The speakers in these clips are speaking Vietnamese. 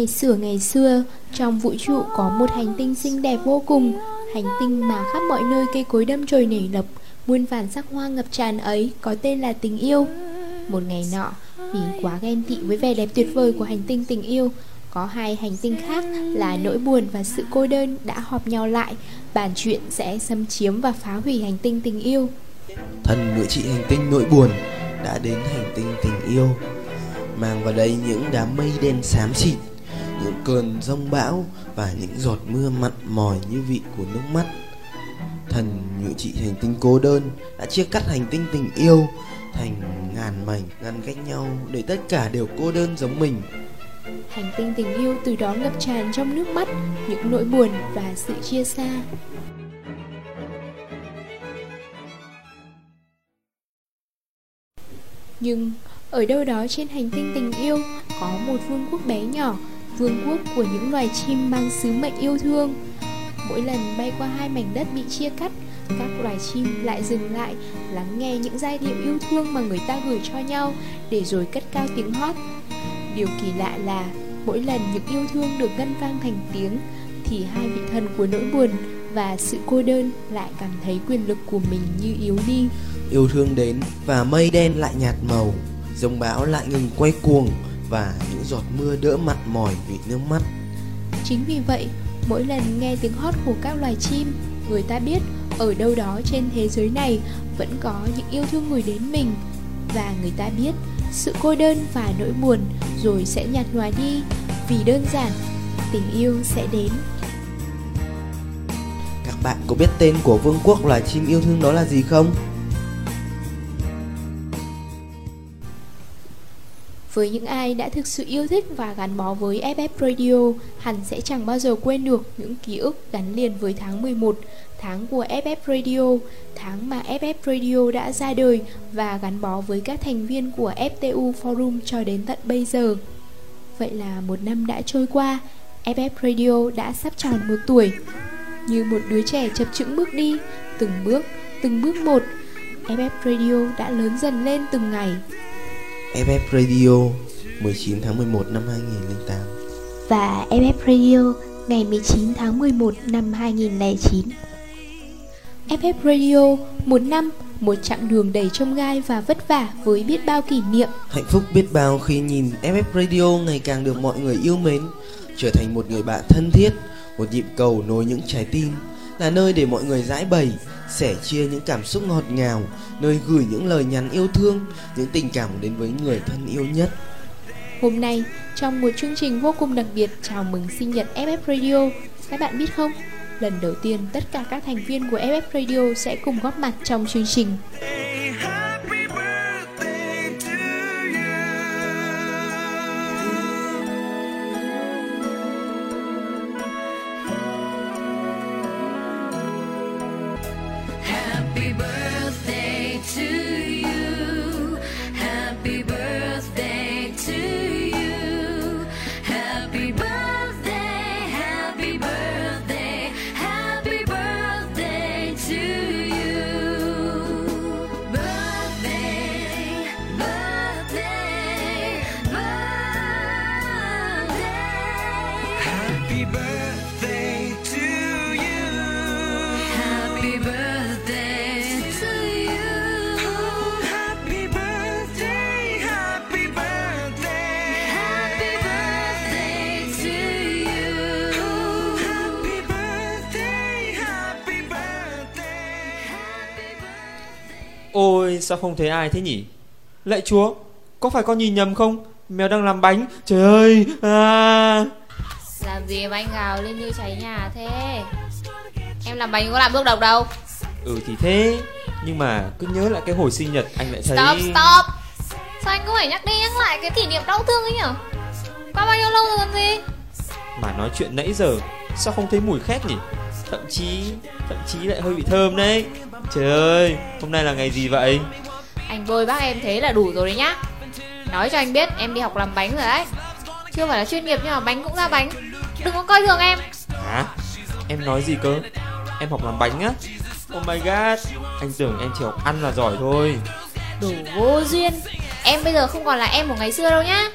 Ngày xưa ngày xưa, trong vũ trụ có một hành tinh xinh đẹp vô cùng Hành tinh mà khắp mọi nơi cây cối đâm chồi nảy lộc Muôn vàn sắc hoa ngập tràn ấy có tên là tình yêu. Một ngày nọ, vì quá ghen tị với vẻ đẹp tuyệt vời của hành tinh tình yêu Có hai hành tinh khác là nỗi buồn và sự cô đơn đã họp nhau lại Bàn chuyện sẽ xâm chiếm và phá hủy hành tinh tình yêu. Thần nữ trị hành tinh nỗi buồn đã đến hành tinh tình yêu Mang vào đây những đám mây đen xám xịt những cơn rông bão và những giọt mưa mặn mòi như vị của nước mắt. Thần nhự trị hành tinh cô đơn đã chia cắt hành tinh tình yêu thành ngàn mảnh ngăn cách nhau để tất cả đều cô đơn giống mình. Hành tinh tình yêu từ đó ngập tràn trong nước mắt những nỗi buồn và sự chia xa. Nhưng ở đâu đó trên hành tinh tình yêu có một vương quốc bé nhỏ vương quốc của những loài chim mang sứ mệnh yêu thương. Mỗi lần bay qua hai mảnh đất bị chia cắt, các loài chim lại dừng lại, lắng nghe những giai điệu yêu thương mà người ta gửi cho nhau để rồi cất cao tiếng hót. Điều kỳ lạ là, mỗi lần những yêu thương được ngân vang thành tiếng, thì hai vị thần của nỗi buồn và sự cô đơn lại cảm thấy quyền lực của mình như yếu đi. Yêu thương đến và mây đen lại nhạt màu dòng bão lại ngừng quay cuồng và những giọt mưa đỡ mặn mỏi vì nước mắt. Chính vì vậy, mỗi lần nghe tiếng hót của các loài chim, người ta biết ở đâu đó trên thế giới này vẫn có những yêu thương gửi đến mình và người ta biết sự cô đơn và nỗi buồn rồi sẽ nhạt nhòa đi vì đơn giản tình yêu sẽ đến. Các bạn có biết tên của vương quốc loài chim yêu thương đó là gì không? Với những ai đã thực sự yêu thích và gắn bó với FF Radio, hẳn sẽ chẳng bao giờ quên được những ký ức gắn liền với tháng 11, tháng của FF Radio, tháng mà FF Radio đã ra đời và gắn bó với các thành viên của FTU Forum cho đến tận bây giờ. Vậy là một năm đã trôi qua, FF Radio đã sắp tròn một tuổi. Như một đứa trẻ chập chững bước đi, từng bước, từng bước một, FF Radio đã lớn dần lên từng ngày FF Radio 19 tháng 11 năm 2008 và FF Radio ngày 19 tháng 11 năm 2009. FF Radio một năm, một chặng đường đầy trông gai và vất vả với biết bao kỷ niệm. Hạnh phúc biết bao khi nhìn FF Radio ngày càng được mọi người yêu mến, trở thành một người bạn thân thiết, một nhịp cầu nối những trái tim, là nơi để mọi người giải bày, sẻ chia những cảm xúc ngọt ngào, nơi gửi những lời nhắn yêu thương, những tình cảm đến với người thân yêu nhất. Hôm nay, trong một chương trình vô cùng đặc biệt chào mừng sinh nhật FF Radio, các bạn biết không? Lần đầu tiên tất cả các thành viên của FF Radio sẽ cùng góp mặt trong chương trình. Happy birthday. Sao không thấy ai thế nhỉ? Lạy chúa Có phải con nhìn nhầm không? Mèo đang làm bánh. Trời ơi à... Làm gì mà anh gào lên như cháy nhà thế? Em làm bánh có làm bước độc đâu. Ừ thì thế Nhưng mà cứ nhớ lại cái hồi sinh nhật anh lại thấy Stop stop. Sao anh cứ phải nhắc đi nhắc lại cái kỷ niệm đau thương ấy nhở Qua bao nhiêu lâu rồi còn gì? Mà nói chuyện nãy giờ Sao không thấy mùi khét nhỉ Thậm chí Thậm chí lại hơi bị thơm đấy. Trời ơi Hôm nay là ngày gì vậy? Anh bôi bác em thế là đủ rồi đấy nhá. Nói cho anh biết em đi học làm bánh rồi đấy. Chưa phải là chuyên nghiệp nhưng mà bánh cũng ra bánh. Đừng có coi thường em. Hả? Em nói gì cơ? Em học làm bánh á? Oh my god. Anh tưởng em chỉ học ăn là giỏi thôi. Đồ vô duyên. Em bây giờ không còn là em của ngày xưa đâu nhá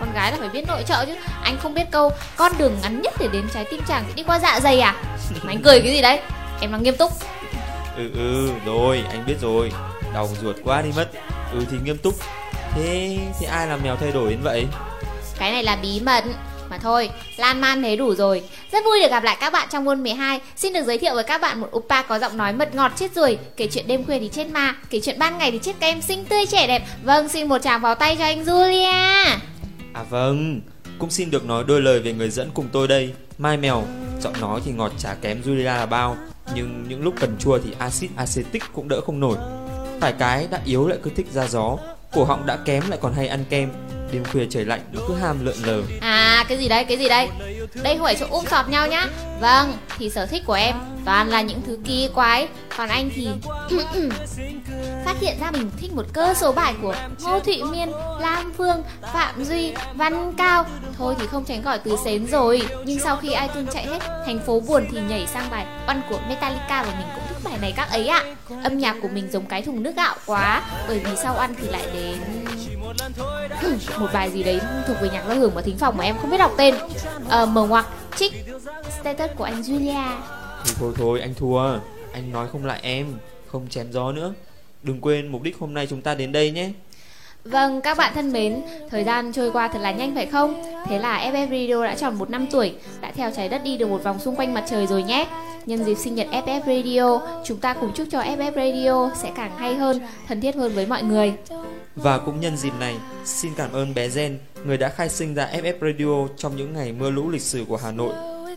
Con gái là phải biết nội trợ chứ. Anh không biết câu Con đường ngắn nhất để đến trái tim chàng sẽ đi qua dạ dày à? Mà anh cười cái gì đấy? Em đang nghiêm túc. Ừ ừ rồi anh biết rồi. Đau ruột quá đi mất. Ừ thì nghiêm túc. Thế thì ai làm mèo thay đổi đến vậy? Cái này là bí mật. Mà thôi, lan man thế đủ rồi. Rất vui được gặp lại các bạn trong môn 12 Xin được giới thiệu với các bạn một oppa có giọng nói mật ngọt chết rồi Kể chuyện đêm khuya thì chết ma Kể chuyện ban ngày thì chết các em xinh tươi trẻ đẹp. Vâng, xin một tràng vào tay cho anh Julia À vâng Cũng xin được nói đôi lời về người dẫn cùng tôi đây. Mai Mèo, Giọng nói thì ngọt chả kém Julia là bao, Nhưng những lúc cần chua thì axit acetic cũng đỡ không nổi. Phải cái, đã yếu lại cứ thích ra gió. Cổ họng đã kém lại còn hay ăn kem. Đêm khuya trời lạnh cứ ham lượn lờ. À cái gì đây cái gì đây Đây không phải chỗ um sọt nhau nhá. Vâng thì sở thích của em toàn là những thứ kỳ quái. Còn anh thì Phát hiện ra mình thích một cơ số bài của Ngô Thụy Miên, Lam Phương, Phạm Duy, Văn Cao. Thôi thì không tránh khỏi từ xến rồi. Nhưng sau khi iTunes chạy hết Thành phố buồn thì nhảy sang bài One của Metallica Và mình cũng thích bài này các ấy ạ. Âm nhạc của mình giống cái thùng nước gạo quá. Bởi vì sau ăn thì lại đến một bài gì đấy thuộc về nhạc giao hưởng và thính phòng mà em không biết đọc tên ờ, mở ngoặc trích status của anh Julia Thôi thôi thôi anh thua Anh nói không lại em Không chém gió nữa Đừng quên mục đích hôm nay chúng ta đến đây nhé Vâng, các bạn thân mến, thời gian trôi qua thật là nhanh phải không? Thế là FF Radio đã tròn một năm tuổi, đã theo trái đất đi được một vòng xung quanh mặt trời rồi nhé. Nhân dịp sinh nhật FF Radio, chúng ta cùng chúc cho FF Radio sẽ càng hay hơn, thân thiết hơn với mọi người. Và cũng nhân dịp này, xin cảm ơn bé Gen, người đã khai sinh ra FF Radio trong những ngày mưa lũ lịch sử của Hà Nội.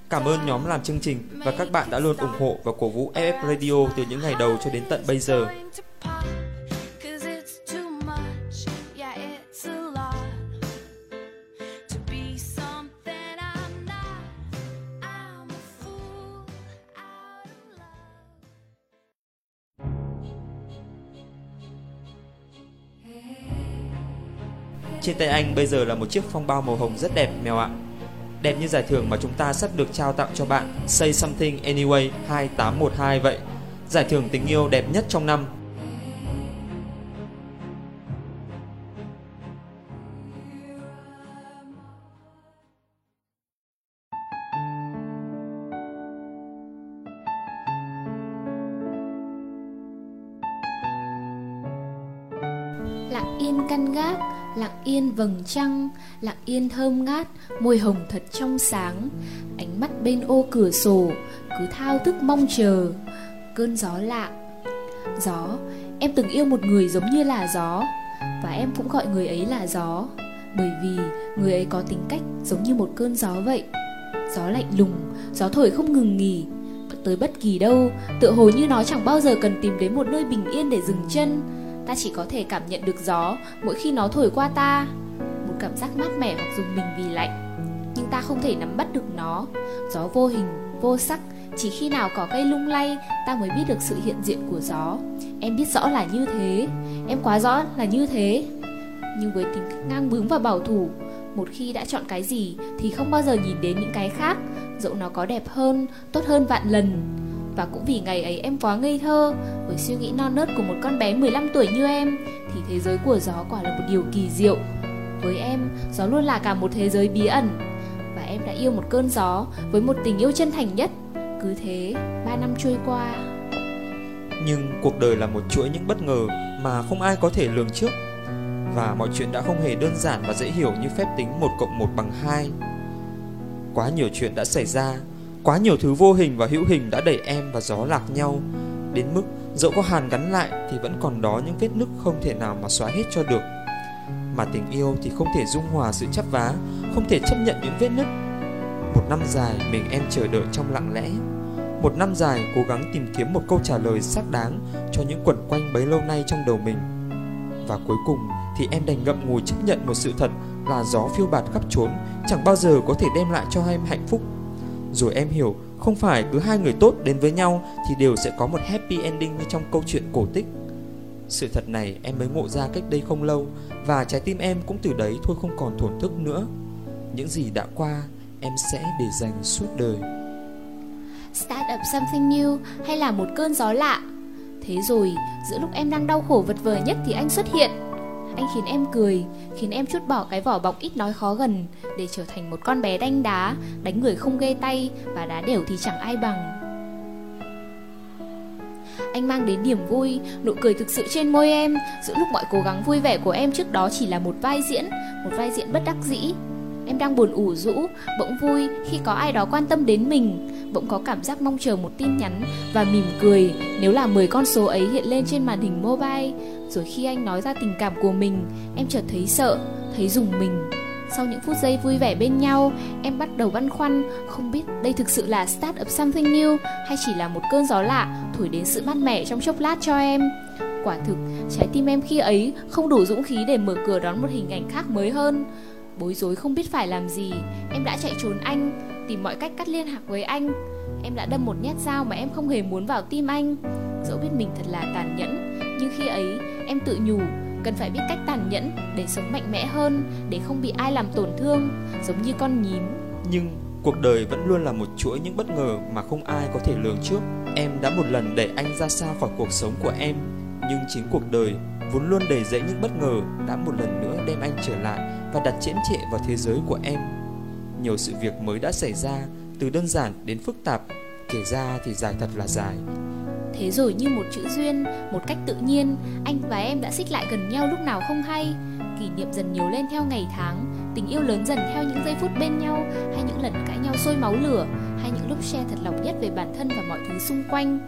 Cảm ơn nhóm làm chương trình và các bạn đã luôn ủng hộ và cổ vũ FF Radio từ những ngày đầu cho đến tận bây giờ. Trên tay anh bây giờ là một chiếc phong bao màu hồng rất đẹp, mèo ạ. Đẹp như giải thưởng mà chúng ta sắp được trao tặng cho bạn Say Something Anyway 2812 vậy. Giải thưởng tình yêu đẹp nhất trong năm. Yên vầng trăng, lặng yên thơm ngát, môi hồng thật trong sáng. Ánh mắt bên ô cửa sổ, cứ thao thức mong chờ. Cơn gió lạ. Gió, em từng yêu một người giống như là gió, và em cũng gọi người ấy là gió, bởi vì người ấy có tính cách giống như một cơn gió vậy. Gió lạnh lùng, gió thổi không ngừng nghỉ. Tới bất kỳ đâu, tựa hồ như nó chẳng bao giờ cần tìm đến một nơi bình yên để dừng chân ta chỉ có thể cảm nhận được gió mỗi khi nó thổi qua ta. Một cảm giác mát mẻ hoặc dùng mình vì lạnh, nhưng ta không thể nắm bắt được nó. Gió vô hình, vô sắc, chỉ khi nào cỏ cây lung lay, ta mới biết được sự hiện diện của gió. Em biết rõ là như thế, em quá rõ là như thế. Nhưng với tính ngang bướng và bảo thủ, một khi đã chọn cái gì thì không bao giờ nhìn đến những cái khác. Dẫu nó có đẹp hơn, tốt hơn vạn lần và cũng vì ngày ấy em quá ngây thơ Với suy nghĩ non nớt của một con bé 15 tuổi như em Thì thế giới của gió quả là một điều kỳ diệu. Với em, gió luôn là cả một thế giới bí ẩn. Và em đã yêu một cơn gió Với một tình yêu chân thành nhất. Cứ thế, 3 năm trôi qua. Nhưng cuộc đời là một chuỗi những bất ngờ Mà không ai có thể lường trước. Và mọi chuyện đã không hề đơn giản và dễ hiểu như phép tính 1 cộng 1 bằng 2 Quá nhiều chuyện đã xảy ra Quá nhiều thứ vô hình và hữu hình đã đẩy em và gió lạc nhau. Đến mức dẫu có hàn gắn lại thì vẫn còn đó những vết nứt không thể nào mà xóa hết cho được. Mà tình yêu thì không thể dung hòa sự chấp vá, Không thể chấp nhận những vết nứt. Một năm dài mình em chờ đợi trong lặng lẽ. Một năm dài cố gắng tìm kiếm một câu trả lời xác đáng Cho những quẩn quanh bấy lâu nay trong đầu mình. Và cuối cùng thì em đành ngậm ngùi chấp nhận một sự thật Là gió phiêu bạt khắp trốn Chẳng bao giờ có thể đem lại cho em hạnh phúc. Rồi em hiểu không phải cứ hai người tốt đến với nhau thì đều sẽ có một happy ending như trong câu chuyện cổ tích. Sự thật này em mới ngộ ra cách đây không lâu và trái tim em cũng từ đấy thôi không còn thổn thức nữa. Những gì đã qua em sẽ để dành suốt đời. Start up something new hay là một cơn gió lạ. Thế rồi, giữa lúc em đang đau khổ vật vờ nhất thì anh xuất hiện. Anh khiến em cười, khiến em chút bỏ cái vỏ bọc ít nói khó gần để trở thành một con bé đanh đá, đánh người không ghê tay và đá đều thì chẳng ai bằng. Anh mang đến niềm vui, nụ cười thực sự trên môi em Giữa lúc mọi cố gắng vui vẻ của em trước đó chỉ là một vai diễn Một vai diễn bất đắc dĩ Em đang buồn ủ rũ, bỗng vui khi có ai đó quan tâm đến mình Bỗng có cảm giác mong chờ một tin nhắn và mỉm cười nếu là 10 con số ấy hiện lên trên màn hình mobile rồi khi anh nói ra tình cảm của mình, em chợt thấy sợ, thấy rùng mình sau những phút giây vui vẻ bên nhau, em bắt đầu băn khoăn, không biết đây thực sự là start up something new hay chỉ là một cơn gió lạ thổi đến sự mát mẻ trong chốc lát cho em. Quả thực, trái tim em khi ấy không đủ dũng khí để mở cửa đón một hình ảnh khác mới hơn. Bối rối không biết phải làm gì, em đã chạy trốn anh, tìm mọi cách cắt liên lạc với anh. Em đã đâm một nhát dao mà em không hề muốn vào tim anh. Dẫu biết mình thật là tàn nhẫn, nhưng khi ấy em tự nhủ, cần phải biết cách tàn nhẫn để sống mạnh mẽ hơn, để không bị ai làm tổn thương, giống như con nhím. Nhưng cuộc đời vẫn luôn là một chuỗi những bất ngờ mà không ai có thể lường trước. Em đã một lần đẩy anh ra xa khỏi cuộc sống của em, nhưng chính cuộc đời vốn luôn đầy dẫy những bất ngờ đã một lần nữa đem anh trở lại và đặt chễm trệ vào thế giới của em. Nhiều sự việc mới đã xảy ra, từ đơn giản đến phức tạp, kể ra thì dài thật là dài. Thế rồi như một chữ duyên, một cách tự nhiên, anh và em đã xích lại gần nhau lúc nào không hay. Kỷ niệm dần nhiều lên theo ngày tháng, tình yêu lớn dần theo những giây phút bên nhau, hay những lần cãi nhau sôi máu lửa, hay những lúc share thật lòng nhất về bản thân và mọi thứ xung quanh.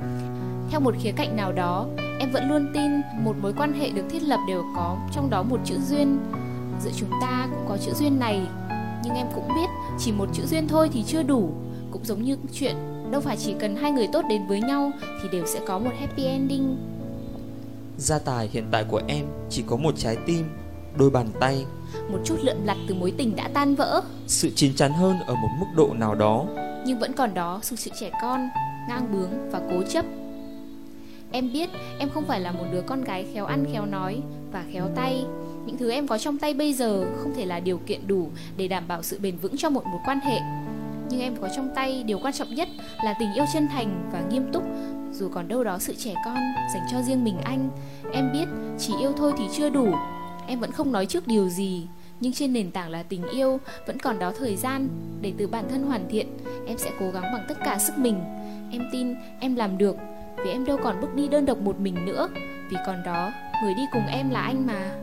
Theo một khía cạnh nào đó, em vẫn luôn tin một mối quan hệ được thiết lập đều có trong đó một chữ duyên. Giữa chúng ta cũng có chữ duyên này, nhưng em cũng biết chỉ một chữ duyên thôi thì chưa đủ, cũng giống như chuyện đâu phải chỉ cần hai người tốt đến với nhau thì đều sẽ có một happy ending. Gia tài hiện tại của em chỉ có một trái tim đôi bàn tay. Một chút lượm lặt từ mối tình đã tan vỡ. Sự chín chắn hơn ở một mức độ nào đó. Nhưng vẫn còn đó sự sự trẻ con ngang bướng và cố chấp. Em biết em không phải là một đứa con gái khéo ăn khéo nói và khéo tay. Những thứ em có trong tay bây giờ không thể là điều kiện đủ để đảm bảo sự bền vững cho một mối quan hệ nhưng em có trong tay điều quan trọng nhất là tình yêu chân thành và nghiêm túc. Dù còn đâu đó sự trẻ con dành cho riêng mình anh, em biết chỉ yêu thôi thì chưa đủ. Em vẫn không nói trước điều gì, nhưng trên nền tảng là tình yêu, vẫn còn đó thời gian để từ bản thân hoàn thiện. Em sẽ cố gắng bằng tất cả sức mình. Em tin em làm được, vì em đâu còn bước đi đơn độc một mình nữa. Vì còn đó, người đi cùng em là anh mà.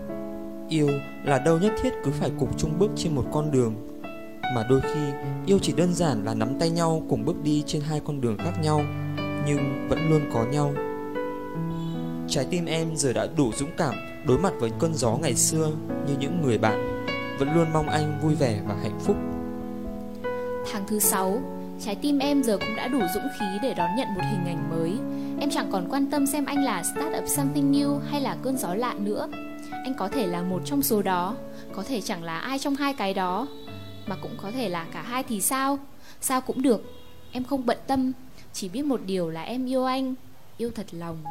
Yêu là đâu nhất thiết, cứ phải cùng chung bước trên một con đường mà đôi khi yêu chỉ đơn giản là nắm tay nhau cùng bước đi trên hai con đường khác nhau, nhưng vẫn luôn có nhau. Trái tim em giờ đã đủ dũng cảm đối mặt với cơn gió ngày xưa như những người bạn, vẫn luôn mong anh vui vẻ và hạnh phúc. Tháng thứ sáu, trái tim em giờ cũng đã đủ dũng khí để đón nhận một hình ảnh mới. Em chẳng còn quan tâm xem anh là start up something new hay là cơn gió lạ nữa. Anh có thể là một trong số đó, có thể chẳng là ai trong hai cái đó mà cũng có thể là cả hai thì sao? Sao cũng được. Em không bận tâm, chỉ biết một điều là em yêu anh, yêu thật lòng.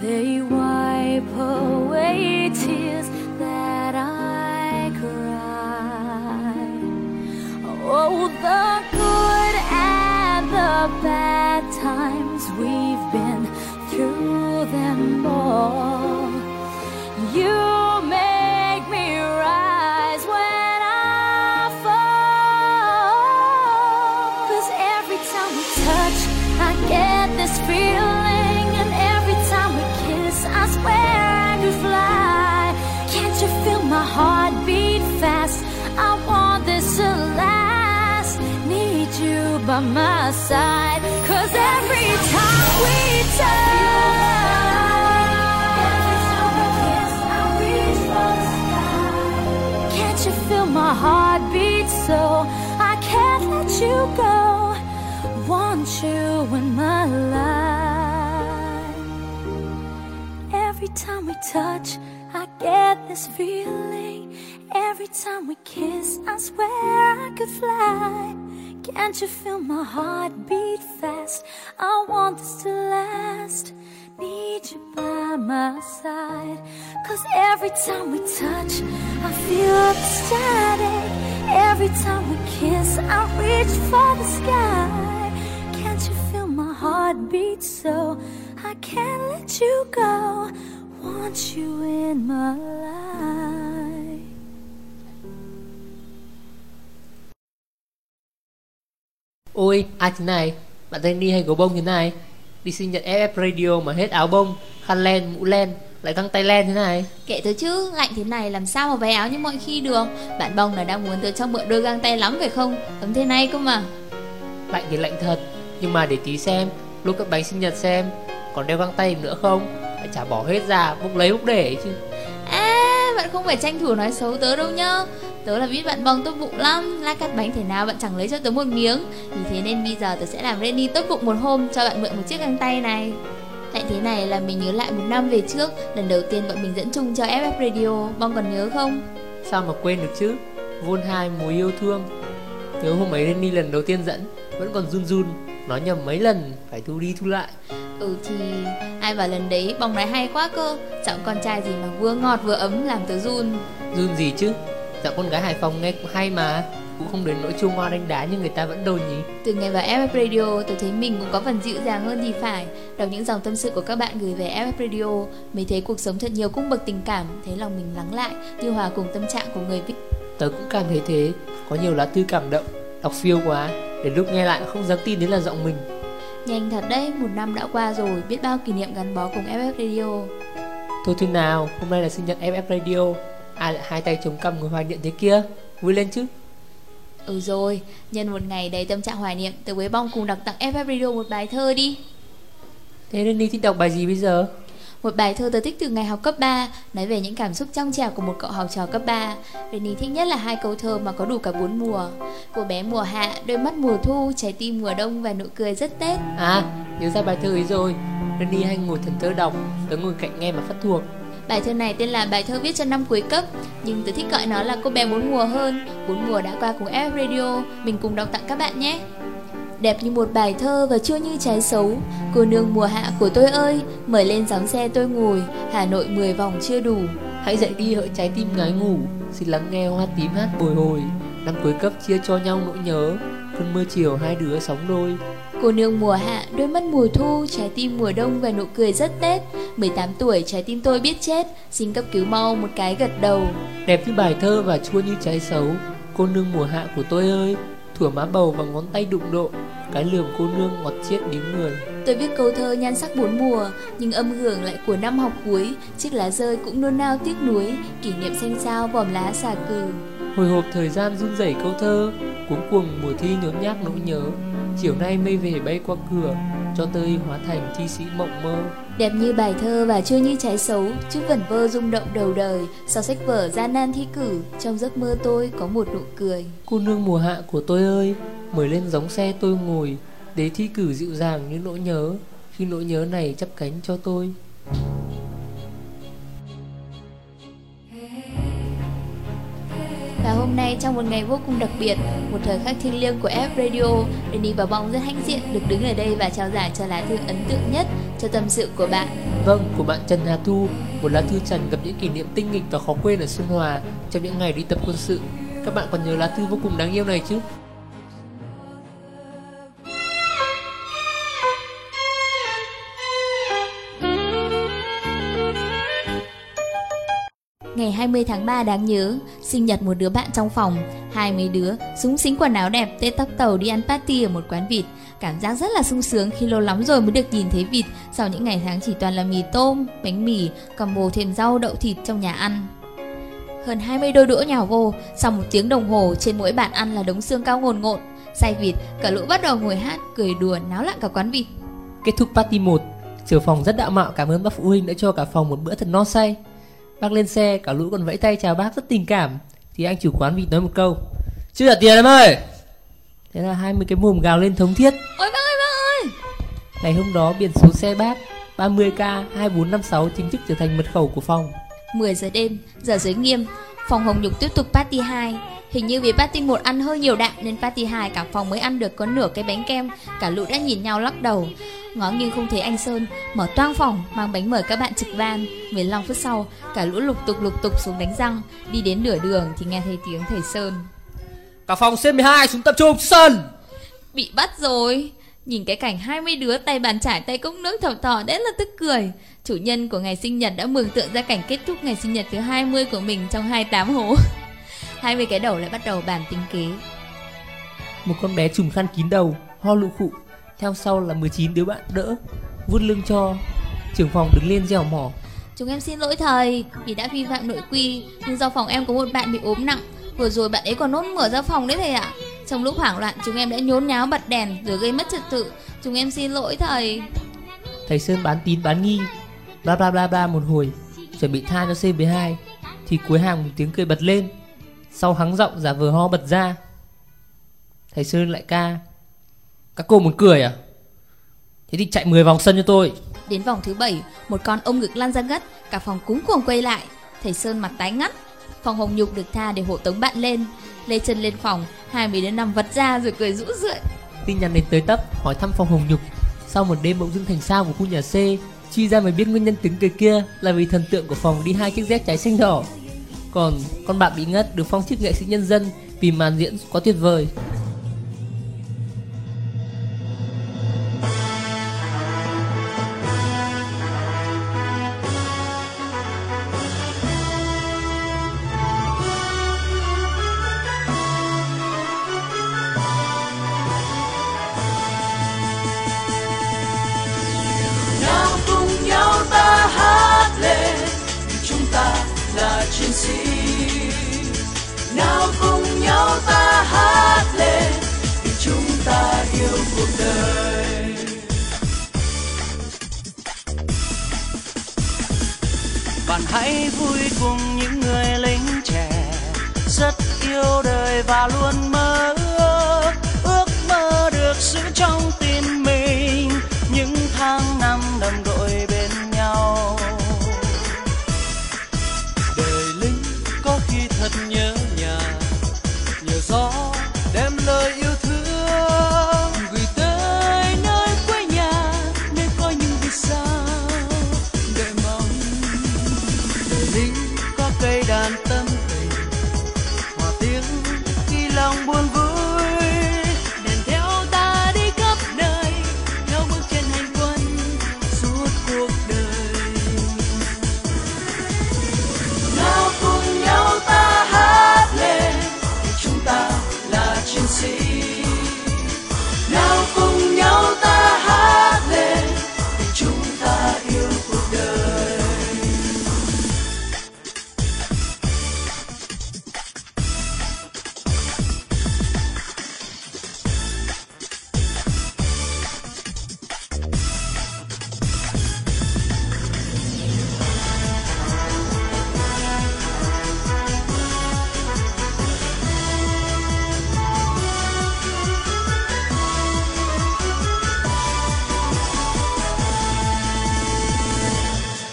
They wipe away tears that I cry. Oh, the good and the bad times we've been through them all. You by my side. Cause every time we touch, can't you feel my heart beat so I can't let you go? Want you in my life. Every time we touch, I get this feeling. Every time we kiss, I swear I could fly. Can't you feel my heart beat fast? I want this to last. Need you by my side. Cause every time we touch, I feel the static. Every time we kiss, I reach for the sky. Can't you feel my heart beat so I can't let you go? Want you in my life. Ôi, ai thế này? Bạn tên đi hay gấu bông thế này? Đi sinh nhật FF Radio mà hết áo bông, khăn len, mũ len, lại găng tay len thế này. Kệ tớ chứ, lạnh thế này làm sao mà váy áo như mọi khi được Bạn bông là đang muốn tớ cho mượn đôi găng tay lắm phải không Tấm thế này cơ mà Lạnh thì lạnh thật, nhưng mà để tí xem, lúc các bánh sinh nhật xem, còn đeo găng tay nữa không? Phải trả bỏ hết ra, bốc lấy bốc để chứ. À, bạn không phải tranh thủ nói xấu tớ đâu nhá Tớ là biết bạn bông tốt bụng lắm Lát cắt bánh thể nào bạn chẳng lấy cho tớ một miếng Vì thế nên bây giờ tớ sẽ làm Renny tốt bụng một hôm Cho bạn mượn một chiếc găng tay này Lạnh thế này là mình nhớ lại một năm về trước Lần đầu tiên bọn mình dẫn chung cho FF Radio Bông còn nhớ không? Sao mà quên được chứ? Vôn hai mùa yêu thương. Nhớ hôm ấy Renny lần đầu tiên dẫn, vẫn còn run run, nói nhầm mấy lần, phải thu đi thu lại. Ừ thì ai bảo lần đấy bông này hay quá cơ Giọng con trai gì mà vừa ngọt vừa ấm làm tớ run Run gì chứ? Giọng con gái Hải Phòng nghe cũng hay mà, cũng không đến nỗi chua ngoa đánh đá như người ta vẫn đồn nhỉ. Từ ngày vào FF Radio, tôi thấy mình cũng có phần dịu dàng hơn thì phải. Đọc những dòng tâm sự của các bạn gửi về FF Radio, mới thấy cuộc sống thật nhiều cung bậc tình cảm, thấy lòng mình lắng lại, như hòa cùng tâm trạng của người viết. Tớ cũng cảm thấy thế, có nhiều lá thư cảm động, đọc phiêu quá, đến lúc nghe lại không dám tin đến là giọng mình. Nhanh thật đấy, một năm đã qua rồi, biết bao kỷ niệm gắn bó cùng FF Radio. Thôi thế nào, hôm nay là sinh nhật FF Radio, ai lại hai tay chống cằm ngồi hoài niệm thế kia, vui lên chứ. Ừ rồi, nhân một ngày đầy tâm trạng hoài niệm, tớ với bong cùng đọc tặng FF Radio một bài thơ đi. Thế nên đi thích đọc bài gì bây giờ? Một bài thơ tớ thích từ ngày học cấp 3 Nói về những cảm xúc trong trẻo của một cậu học trò cấp 3 Renny thích nhất là hai câu thơ mà có đủ cả bốn mùa Cô bé mùa hạ, đôi mắt mùa thu, trái tim mùa đông và nụ cười rất Tết À, nhớ ra bài thơ ấy rồi. Renny hay ngồi thần thơ đọc, tớ ngồi cạnh nghe mà phát thuộc. Bài thơ này tên là bài thơ viết cho năm cuối cấp Nhưng tớ thích gọi nó là cô bé bốn mùa hơn. Bốn mùa đã qua cùng F Radio Mình cùng đọc tặng các bạn nhé. Đẹp như một bài thơ và chưa như trái xấu. Cô nương mùa hạ của tôi ơi Mời lên gióng xe tôi ngồi. Hà Nội 10 vòng chưa đủ. Hãy dậy đi hỡi trái tim ngái ngủ, xin lắng nghe hoa tím hát bồi hồi. Năm cuối cấp chia cho nhau nỗi nhớ, cơn mưa chiều hai đứa sóng đôi. Cô nương mùa hạ, đôi mắt mùa thu, trái tim mùa đông và nụ cười rất Tết. 18 tuổi, trái tim tôi biết chết. Xin cấp cứu mau một cái gật đầu. Đẹp như bài thơ và chua như trái xấu. Cô nương mùa hạ của tôi ơi Thủa má bầu và ngón tay đụng độ. Cái lườm cô nương ngọt chiết đến người. Tôi viết câu thơ nhan sắc bốn mùa Nhưng âm hưởng lại của năm học cuối. Chiếc lá rơi cũng nôn nao tiếc nuối Kỷ niệm xanh sao vòm lá xà cừ. Hồi hộp thời gian run rẩy câu thơ Cuống cuồng mùa thi nhốn nhác nỗi nhớ Chiều nay mây về bay qua cửa cho tôi hóa thành thi sĩ mộng mơ. Đẹp như bài thơ và chưa như trái xấu Chút vẩn vơ rung động đầu đời Sau sách vở gian nan thi cử Trong giấc mơ tôi có một nụ cười. Cô nương mùa hạ của tôi ơi Mời lên giống xe tôi ngồi Để thi cử dịu dàng như nỗi nhớ. Khi nỗi nhớ này chắp cánh cho tôi Và hôm nay trong một ngày vô cùng đặc biệt, một thời khắc thiêng liêng của F Radio, Danny và Bong rất hãnh diện được đứng ở đây và trao giải cho lá thư ấn tượng nhất cho tâm sự của bạn. Vâng, của bạn Trần Hà Thu Một lá thư trần gặp những kỷ niệm tinh nghịch và khó quên ở Xuân Hòa Trong những ngày đi tập quân sự Các bạn còn nhớ lá thư vô cùng đáng yêu này chứ? Ngày 20 tháng 3 đáng nhớ, sinh nhật một đứa bạn trong phòng, hai mấy đứa súng xính quần áo đẹp, tê tóc tàu đi ăn party ở một quán vịt. Cảm giác rất là sung sướng khi lâu lắm rồi mới được nhìn thấy vịt sau những ngày tháng chỉ toàn là mì tôm, bánh mì, combo bồ thêm rau đậu thịt trong nhà ăn. Hơn 20 đôi đũa nhào vô, sau một tiếng đồng hồ trên mỗi bàn ăn là đống xương cao ngồn ngộn. Say vịt, cả lũ bắt đầu ngồi hát, cười đùa, náo loạn cả quán vịt. Kết thúc party 1 Trưởng phòng rất đạo mạo cảm ơn bác phụ huynh đã cho cả phòng một bữa thật no say Bác lên xe cả lũ còn vẫy tay chào bác rất tình cảm Thì anh chủ quán vịt nói một câu Chưa trả tiền em ơi Thế là 20 cái mồm gào lên thống thiết Ôi bác ơi bác ơi! Ngày hôm đó biển số xe bác 30k 2456 chính thức trở thành mật khẩu của phòng 10 giờ đêm, giờ giới nghiêm, phòng Hồng Nhục tiếp tục party 2. Hình như vì party 1 ăn hơi nhiều đạm nên party 2 cả phòng mới ăn được có nửa cái bánh kem, cả lũ đã nhìn nhau lắc đầu. Ngó nghiêng không thấy anh Sơn, mở toang phòng, mang bánh mời các bạn trực van. 15 phút sau, cả lũ lục tục lục tục xuống đánh răng, đi đến nửa đường thì nghe thấy tiếng thầy Sơn. Cả phòng C12 xuống tập trung sân Bị bắt rồi. Nhìn cái cảnh 20 đứa tay bàn chải tay cốc nước thập thò đến là tức cười. Chủ nhân của ngày sinh nhật đã mường tượng ra cảnh kết thúc ngày sinh nhật thứ 20 của mình trong 28 hố. 20 cái đầu lại bắt đầu bàn tính kế. Một con bé trùm khăn kín đầu Ho lụ khụ. Theo sau là 19 đứa bạn đỡ Vút lưng cho. Trưởng phòng đứng lên dẻo mỏ. Chúng em xin lỗi thầy vì đã vi phạm nội quy Nhưng do phòng em có một bạn bị ốm nặng. Vừa rồi bạn ấy còn nôn mửa ra phòng đấy thầy ạ. Trong lúc hoảng loạn chúng em đã nhốn nháo bật đèn Rồi gây mất trật tự. Chúng em xin lỗi thầy. Thầy Sơn bán tín bán nghi. Bla bla bla bla một hồi Chuẩn bị tha cho C12 Thì cuối hàng một tiếng cười bật lên Sau hắng giọng giả vờ ho bật ra. Thầy Sơn lại ca Các cô muốn cười à? Thế thì chạy 10 vòng sân cho tôi. Đến vòng thứ 7 Một con ôm ngực lăn ra ngất Cả phòng cúng cuồng quay lại. Thầy Sơn mặt tái ngắt. Phòng hồng nhục được tha để hộ tống bạn lên. Lê chân lên phòng Hai mấy đứa nằm vật ra rồi cười rũ rượi. Tin nhắn đến tới tấp hỏi thăm phòng hồng nhục. Sau một đêm bỗng dưng thành sao của khu nhà C Chi ra mới biết nguyên nhân tiếng cười kia Là vì thần tượng của phòng đi hai chiếc dép trái xanh đỏ còn con bạn bị ngất, được phong chức nghệ sĩ nhân dân Vì màn diễn quá tuyệt vời. Hãy vui cùng những người lính trẻ rất yêu đời và luôn mơ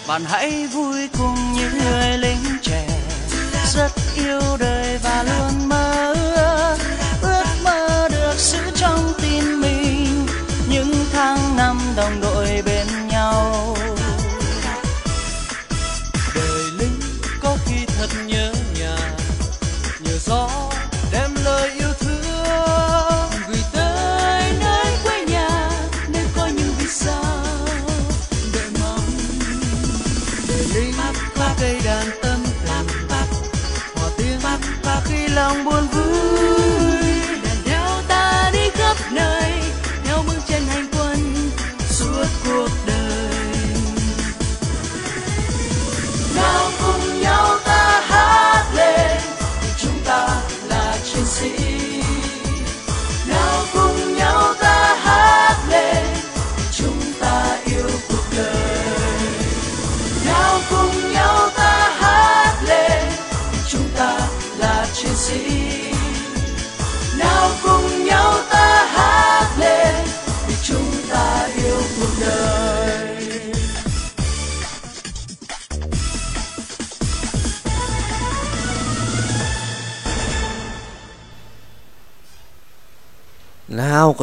bạn hãy vui cùng những người lính trẻ rất yêu đời.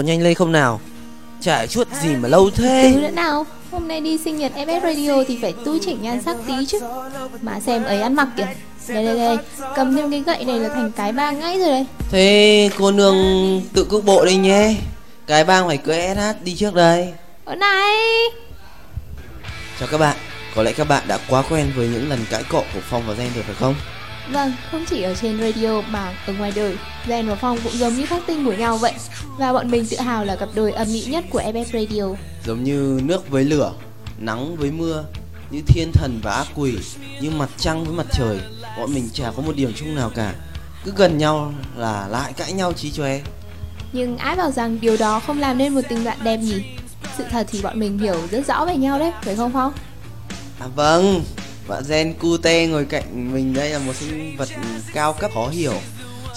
Có nhanh lên không nào? Chả chuốt gì mà lâu thế. Thứ nữa nào Hôm nay đi sinh nhật FF Radio thì phải tui chỉnh nhan sắc tí chứ. Mà xem ấy ăn mặc kìa. Đây đây đây Cầm thêm cái gậy này là thành cái bang ngay rồi đây. Thế cô nương tự cước bộ đây nhé. Cái bang phải cưỡi SH đi trước đây. Ở này. Chào các bạn. Có lẽ các bạn đã quá quen với những lần cãi cọ của Phong và Gen rồi phải không? Vâng, không chỉ ở trên radio mà ở ngoài đời Gen và Phong cũng giống như khắc tinh của nhau vậy. Và bọn mình tự hào là cặp đôi âm mỹ nhất của FF Radio. Giống như nước với lửa Nắng với mưa Như thiên thần và ác quỷ Như mặt trăng với mặt trời Bọn mình chả có một điểm chung nào cả. Cứ gần nhau là lại cãi nhau chí chóe Nhưng ai bảo rằng điều đó không làm nên một tình bạn đẹp nhỉ? Sự thật thì bọn mình hiểu rất rõ về nhau đấy, phải không Phong? À vâng Bạn Gen Cute ngồi cạnh mình đây là một sinh vật cao cấp khó hiểu.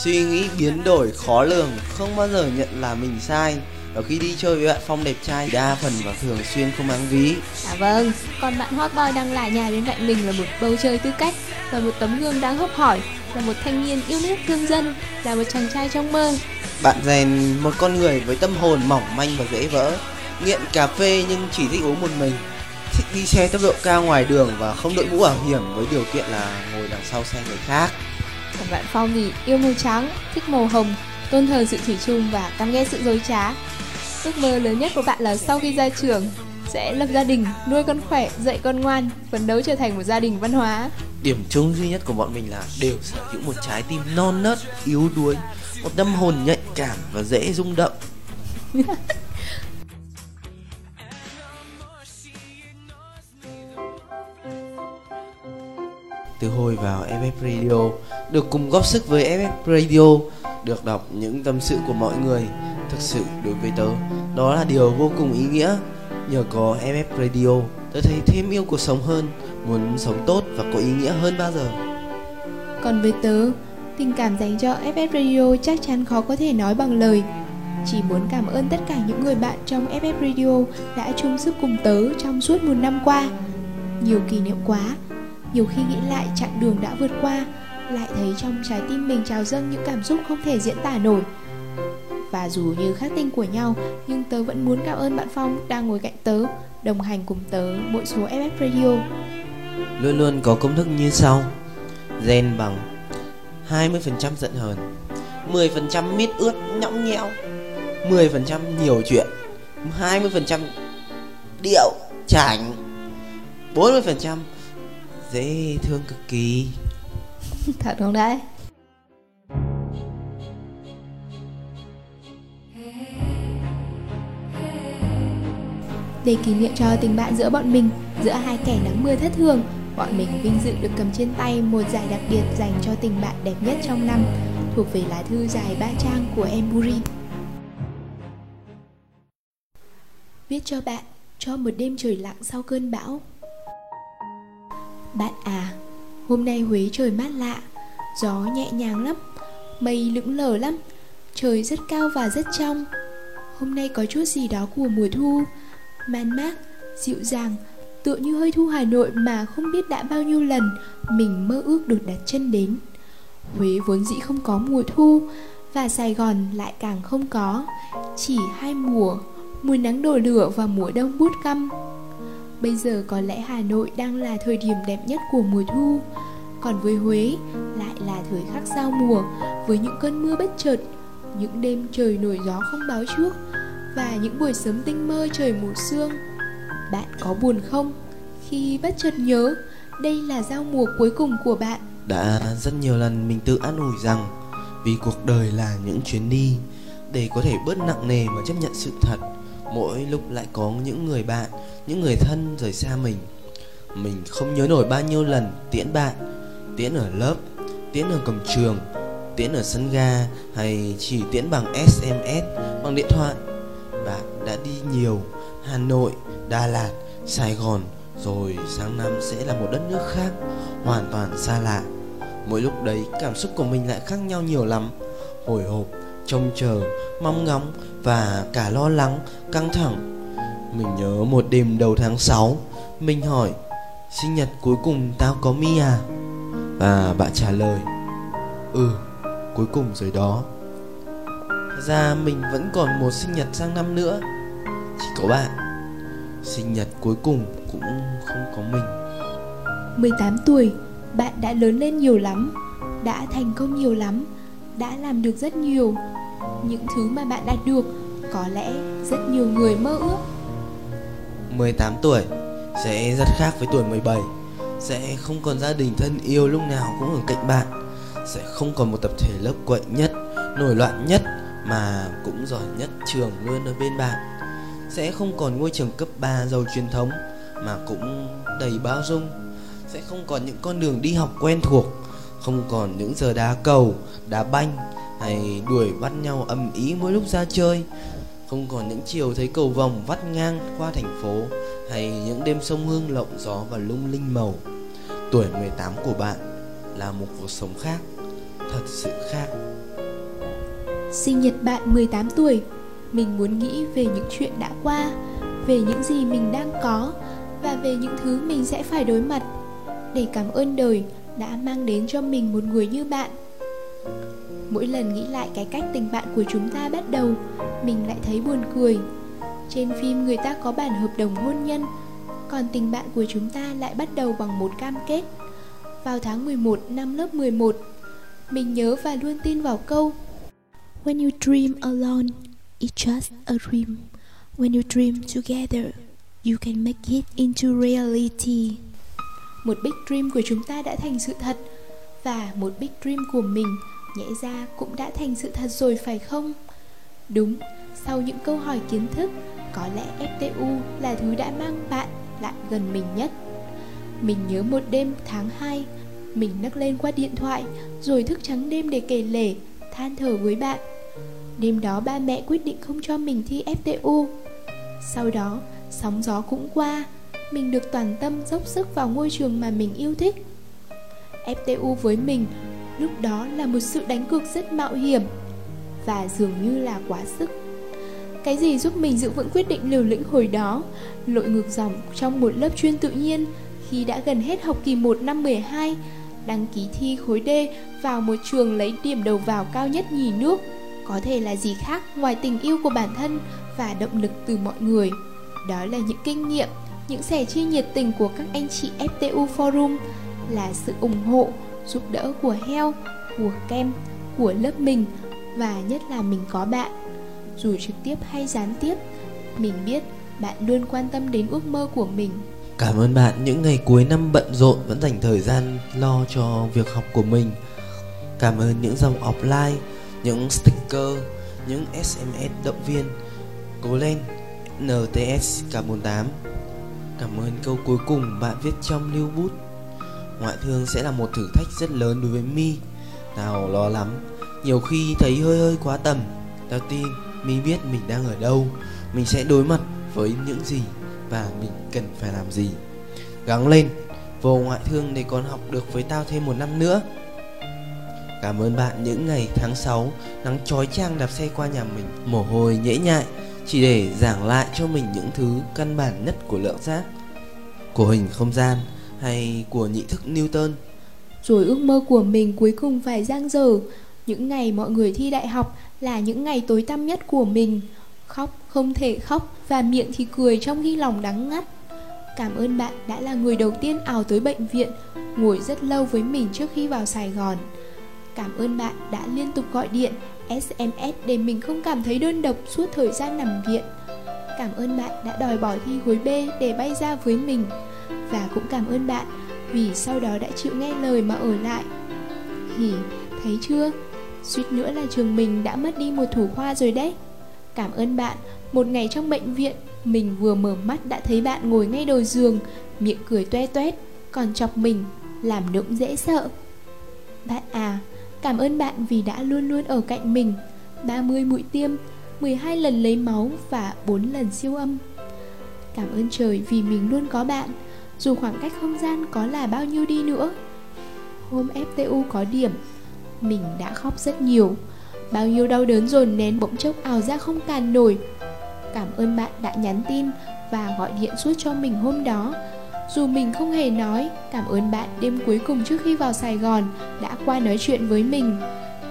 Suy nghĩ biến đổi khó lường Không bao giờ nhận là mình sai. Và khi đi chơi với bạn Phong đẹp trai Đa phần và thường xuyên không áng ví. À vâng, còn bạn Hot Boy đang lại nhà bên cạnh mình là một bầu trời tư cách Là một tấm gương đáng học hỏi Là một thanh niên yêu nước thương dân Là một chàng trai trong mơ. Bạn rèn một con người với tâm hồn mỏng manh và dễ vỡ Nghiện cà phê nhưng chỉ thích uống một mình Thích đi xe tốc độ cao ngoài đường và không đội mũ bảo hiểm với điều kiện là ngồi đằng sau xe người khác. Còn bạn Phong thì yêu màu trắng, thích màu hồng Tôn thờ sự thủy chung và căm ghét sự dối trá. Ước mơ lớn nhất của bạn là sau khi ra trường Sẽ lập gia đình, nuôi con khỏe, dạy con ngoan Phấn đấu trở thành một gia đình văn hóa. Điểm chung duy nhất của bọn mình là đều sở hữu một trái tim non nớt, yếu đuối Một tâm hồn nhạy cảm và dễ rung động Từ hồi vào FF Radio Được cùng góp sức với FF Radio Được đọc những tâm sự của mọi người Thực sự đối với tớ Đó là điều vô cùng ý nghĩa Nhờ có FF Radio Tớ thấy thêm yêu cuộc sống hơn Muốn sống tốt và có ý nghĩa hơn bao giờ Còn với tớ, tình cảm dành cho FF Radio chắc chắn khó có thể nói bằng lời. Chỉ muốn cảm ơn tất cả những người bạn trong FF Radio đã chung sức cùng tớ trong suốt một năm qua. Nhiều kỷ niệm quá, nhiều khi nghĩ lại chặng đường đã vượt qua, lại thấy trong trái tim mình trào dâng những cảm xúc không thể diễn tả nổi. Và dù như khác tinh của nhau, nhưng tớ vẫn muốn cảm ơn bạn Phong đang ngồi cạnh tớ, đồng hành cùng tớ mỗi số FF Radio. Luôn luôn có công thức như sau Gen bằng 20% giận hờn 10% mít ướt nhõng nhẽo 10% nhiều chuyện 20% điệu chảnh 40% dễ thương cực kỳ Thật không đấy? Để kỷ niệm cho tình bạn giữa bọn mình, giữa hai kẻ nắng mưa thất thường, bọn mình vinh dự được cầm trên tay một giải đặc biệt dành cho tình bạn đẹp nhất trong năm, thuộc về lá thư dài ba trang của em Buri. Viết cho bạn, cho một đêm trời lặng sau cơn bão. Bạn à, hôm nay Huế trời mát lạ, gió nhẹ nhàng lắm, mây lững lờ lắm, trời rất cao và rất trong. Hôm nay có chút gì đó của mùa thu, man mát, dịu dàng tựa như hơi thu Hà Nội mà không biết đã bao nhiêu lần mình mơ ước được đặt chân đến. Huế vốn dĩ không có mùa thu và Sài Gòn lại càng không có, chỉ hai mùa, mùa nắng đổ lửa và mùa đông bút căm. Bây giờ có lẽ Hà Nội đang là thời điểm đẹp nhất của mùa thu, còn với Huế lại là thời khắc giao mùa với những cơn mưa bất chợt, những đêm trời nổi gió không báo trước và những buổi sớm tinh mơ trời mù sương. Bạn có buồn không khi bất chợt nhớ đây là giao mùa cuối cùng của bạn? Đã rất nhiều lần mình tự an ủi rằng vì cuộc đời là những chuyến đi để có thể bớt nặng nề mà chấp nhận sự thật. Mỗi lúc lại có những người bạn, những người thân rời xa mình. Mình không nhớ nổi bao nhiêu lần tiễn bạn, tiễn ở lớp, tiễn ở cổng trường, tiễn ở sân ga hay chỉ tiễn bằng SMS, bằng điện thoại. Bạn đã đi nhiều, Hà Nội, Đà Lạt, Sài Gòn rồi sáng năm sẽ là một đất nước khác hoàn toàn xa lạ mỗi lúc đấy cảm xúc của mình lại khác nhau nhiều lắm hồi hộp trông chờ mong ngóng và cả lo lắng căng thẳng. Mình nhớ một đêm đầu tháng 6 mình hỏi sinh nhật cuối cùng tao có mi à? Và bạn trả lời ừ cuối cùng rồi đó. Thật ra mình vẫn còn một sinh nhật sang năm nữa. Chỉ có bạn. Sinh nhật cuối cùng cũng không có mình. 18 tuổi, bạn đã lớn lên nhiều lắm, đã thành công nhiều lắm, đã làm được rất nhiều. Những thứ mà bạn đạt được có lẽ rất nhiều người mơ ước. 18 tuổi sẽ rất khác với tuổi 17 Sẽ không còn gia đình thân yêu lúc nào cũng ở cạnh bạn Sẽ không còn một tập thể lớp quậy nhất, nổi loạn nhất Mà cũng giỏi nhất trường luôn ở bên bạn Sẽ không còn ngôi trường cấp 3 giàu truyền thống Mà cũng đầy bao dung Sẽ không còn những con đường đi học quen thuộc không còn những giờ đá cầu, đá banh Hay đuổi bắt nhau ầm ý mỗi lúc ra chơi. Không còn những chiều thấy cầu vòng vắt ngang qua thành phố Hay những đêm sông Hương lộng gió và lung linh màu. Tuổi 18 của bạn là một cuộc sống khác Thật sự khác. Sinh nhật bạn 18 tuổi, mình muốn nghĩ về những chuyện đã qua, về những gì mình đang có và về những thứ mình sẽ phải đối mặt. Để cảm ơn đời đã mang đến cho mình một người như bạn. Mỗi lần nghĩ lại cái cách tình bạn của chúng ta bắt đầu, mình lại thấy buồn cười. Trên phim người ta có bản hợp đồng hôn nhân, còn tình bạn của chúng ta lại bắt đầu bằng một cam kết. Vào tháng 11 năm lớp 11, mình nhớ và luôn tin vào câu When you dream alone, it's just a dream. When you dream together, you can make it into reality. Một big dream của chúng ta đã thành sự thật và một big dream của mình nhẽ ra cũng đã thành sự thật rồi phải không? Đúng, sau những câu hỏi kiến thức, có lẽ FTU là thứ đã mang bạn lại gần mình nhất. Mình nhớ một đêm tháng 2, mình nấc lên qua điện thoại rồi thức trắng đêm để kể lể, than thở với bạn. Đêm đó ba mẹ quyết định không cho mình thi FTU. Sau đó, sóng gió cũng qua, mình được toàn tâm dốc sức vào ngôi trường mà mình yêu thích. FTU với mình lúc đó là một sự đánh cược rất mạo hiểm và dường như là quá sức. Cái gì giúp mình giữ vững quyết định liều lĩnh hồi đó, lội ngược dòng trong một lớp chuyên tự nhiên khi đã gần hết học kỳ 1 năm 12, đăng ký thi khối D vào một trường lấy điểm đầu vào cao nhất nhì nước, có thể là gì khác ngoài tình yêu của bản thân và động lực từ mọi người. Đó là những kinh nghiệm, những sẻ chia nhiệt tình của các anh chị FTU Forum, là sự ủng hộ, giúp đỡ của heo, của kem, của lớp mình và nhất là mình có bạn. Dù trực tiếp hay gián tiếp, mình biết bạn luôn quan tâm đến ước mơ của mình. Cảm ơn bạn. Những ngày cuối năm bận rộn vẫn dành thời gian lo cho việc học của mình. Cảm ơn những dòng offline, những sticker, những SMS động viên. Cố lên, NTS K48 Cảm ơn câu cuối cùng bạn viết trong lưu bút. Ngoại thương sẽ là một thử thách rất lớn đối với mi. Tao lo lắm. Nhiều khi thấy hơi hơi quá tầm. Tao tin mi biết mình đang ở đâu. Mình sẽ đối mặt với những gì Và mình cần phải làm gì. Gắng lên. Vô ngoại thương để còn học được với tao thêm một năm nữa. Cảm ơn bạn những ngày tháng 6 Nắng chói chang đạp xe qua nhà mình. Mồ hôi nhễ nhại. Chỉ để giảng lại cho mình những thứ căn bản nhất của lượng giác của hình không gian hay của nhị thức Newton. Rồi ước mơ của mình cuối cùng phải giang dở. Những ngày mọi người thi đại học là những ngày tối tăm nhất của mình. Khóc không thể khóc và miệng thì cười trong khi lòng đắng ngắt. Cảm ơn bạn đã là người đầu tiên ảo tới bệnh viện, ngồi rất lâu với mình trước khi vào Sài Gòn. Cảm ơn bạn đã liên tục gọi điện, SMS để mình không cảm thấy đơn độc suốt thời gian nằm viện. Cảm ơn bạn đã đòi bỏ thi khối B để bay ra với mình. Và cũng cảm ơn bạn vì sau đó đã chịu nghe lời mà ở lại. Hỉ, thấy chưa? Suýt nữa là trường mình đã mất đi một thủ khoa rồi đấy. Cảm ơn bạn, một ngày trong bệnh viện, mình vừa mở mắt đã thấy bạn ngồi ngay đầu giường, miệng cười toe toét, còn chọc mình, làm nũng dễ sợ. Bạn à, cảm ơn bạn vì đã luôn luôn ở cạnh mình. 30 mũi tiêm, 12 lần lấy máu và 4 lần siêu âm. Cảm ơn trời vì mình luôn có bạn, dù khoảng cách không gian có là bao nhiêu đi nữa. Hôm FTU có điểm, mình đã khóc rất nhiều. Bao nhiêu đau đớn dồn nén bỗng chốc ảo ra không càn nổi. Cảm ơn bạn đã nhắn tin và gọi điện suốt cho mình hôm đó. Dù mình không hề nói, cảm ơn bạn đêm cuối cùng trước khi vào Sài Gòn đã qua nói chuyện với mình.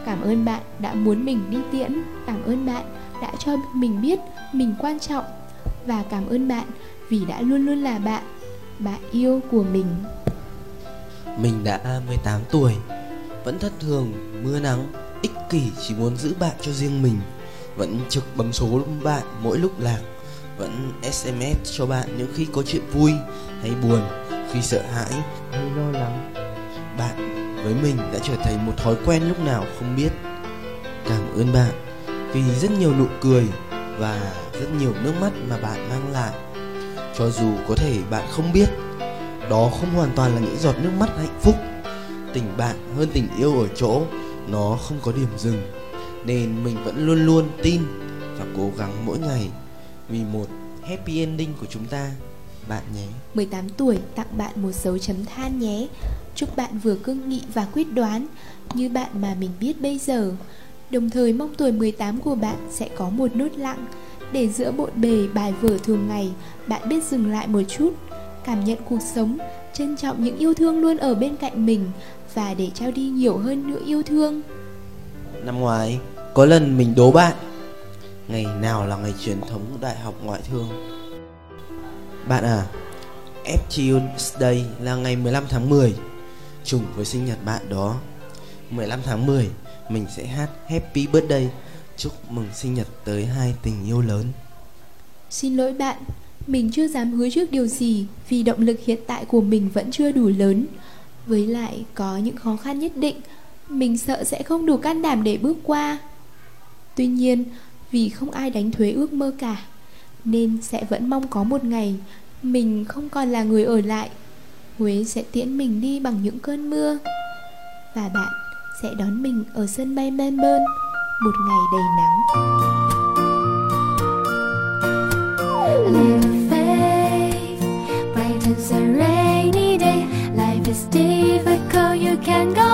Cảm ơn bạn đã muốn mình đi tiễn, cảm ơn bạn đã cho mình biết mình quan trọng và cảm ơn bạn vì đã luôn luôn là bạn, bạn yêu của mình. Mình đã 18 tuổi, vẫn thất thường, mưa nắng, ích kỷ chỉ muốn giữ bạn cho riêng mình, vẫn trực bấm số bạn mỗi lúc lạc, vẫn SMS cho bạn những khi có chuyện vui hay buồn, khi sợ hãi hay lo lắng. Bạn với mình đã trở thành một thói quen lúc nào không biết. Cảm ơn bạn vì rất nhiều nụ cười và rất nhiều nước mắt mà bạn mang lại. Cho dù có thể bạn không biết, đó không hoàn toàn là những giọt nước mắt hạnh phúc. Tình bạn hơn tình yêu ở chỗ nó không có điểm dừng, nên mình vẫn luôn luôn tin và cố gắng mỗi ngày vì một happy ending của chúng ta bạn nhé. 18 tuổi tặng bạn một dấu chấm than nhé. Chúc bạn vừa cương nghị và quyết đoán như bạn mà mình biết bây giờ. Đồng thời mong tuổi 18 của bạn sẽ có một nốt lặng để giữa bộn bề bài vở thường ngày bạn biết dừng lại một chút, cảm nhận cuộc sống, trân trọng những yêu thương luôn ở bên cạnh mình và để trao đi nhiều hơn nữa yêu thương. Năm ngoái, có lần mình đố bạn Ngày nào là ngày truyền thống Đại học Ngoại thương Bạn à FTU's Day là ngày 15 tháng 10 Trùng với sinh nhật bạn đó 15 tháng 10 Mình sẽ hát Happy Birthday Chúc mừng sinh nhật tới hai tình yêu lớn Xin lỗi bạn, mình chưa dám hứa trước điều gì vì động lực hiện tại của mình vẫn chưa đủ lớn. Với lại có những khó khăn nhất định, mình sợ sẽ không đủ can đảm để bước qua. Tuy nhiên, vì không ai đánh thuế ước mơ cả, nên sẽ vẫn mong có một ngày mình không còn là người ở lại. Huế sẽ tiễn mình đi bằng những cơn mưa. Và bạn sẽ đón mình ở sân bay Melbourne một ngày đầy nắng. Life is difficult, you can go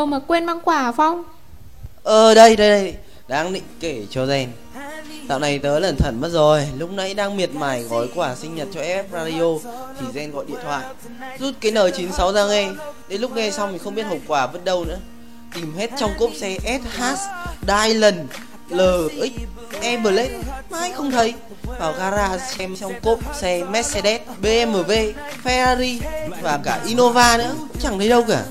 FF mà quên mang quà Phong Ờ đây đây đây. Đang định kể cho Zen. Dạo này tớ lẩn thẩn mất rồi. Lúc nãy đang miệt mài gói quà sinh nhật cho FF Radio, Thì Gen gọi điện thoại. Rút cái N96 ra nghe. Đến lúc nghe xong thì không biết hộp quà vứt đâu nữa. Tìm hết trong cốp xe SH Dylan LX Everlet Mãi không thấy. Vào gara xem trong cốp xe Mercedes BMW Ferrari Và cả Innova nữa. Cũng chẳng thấy đâu cả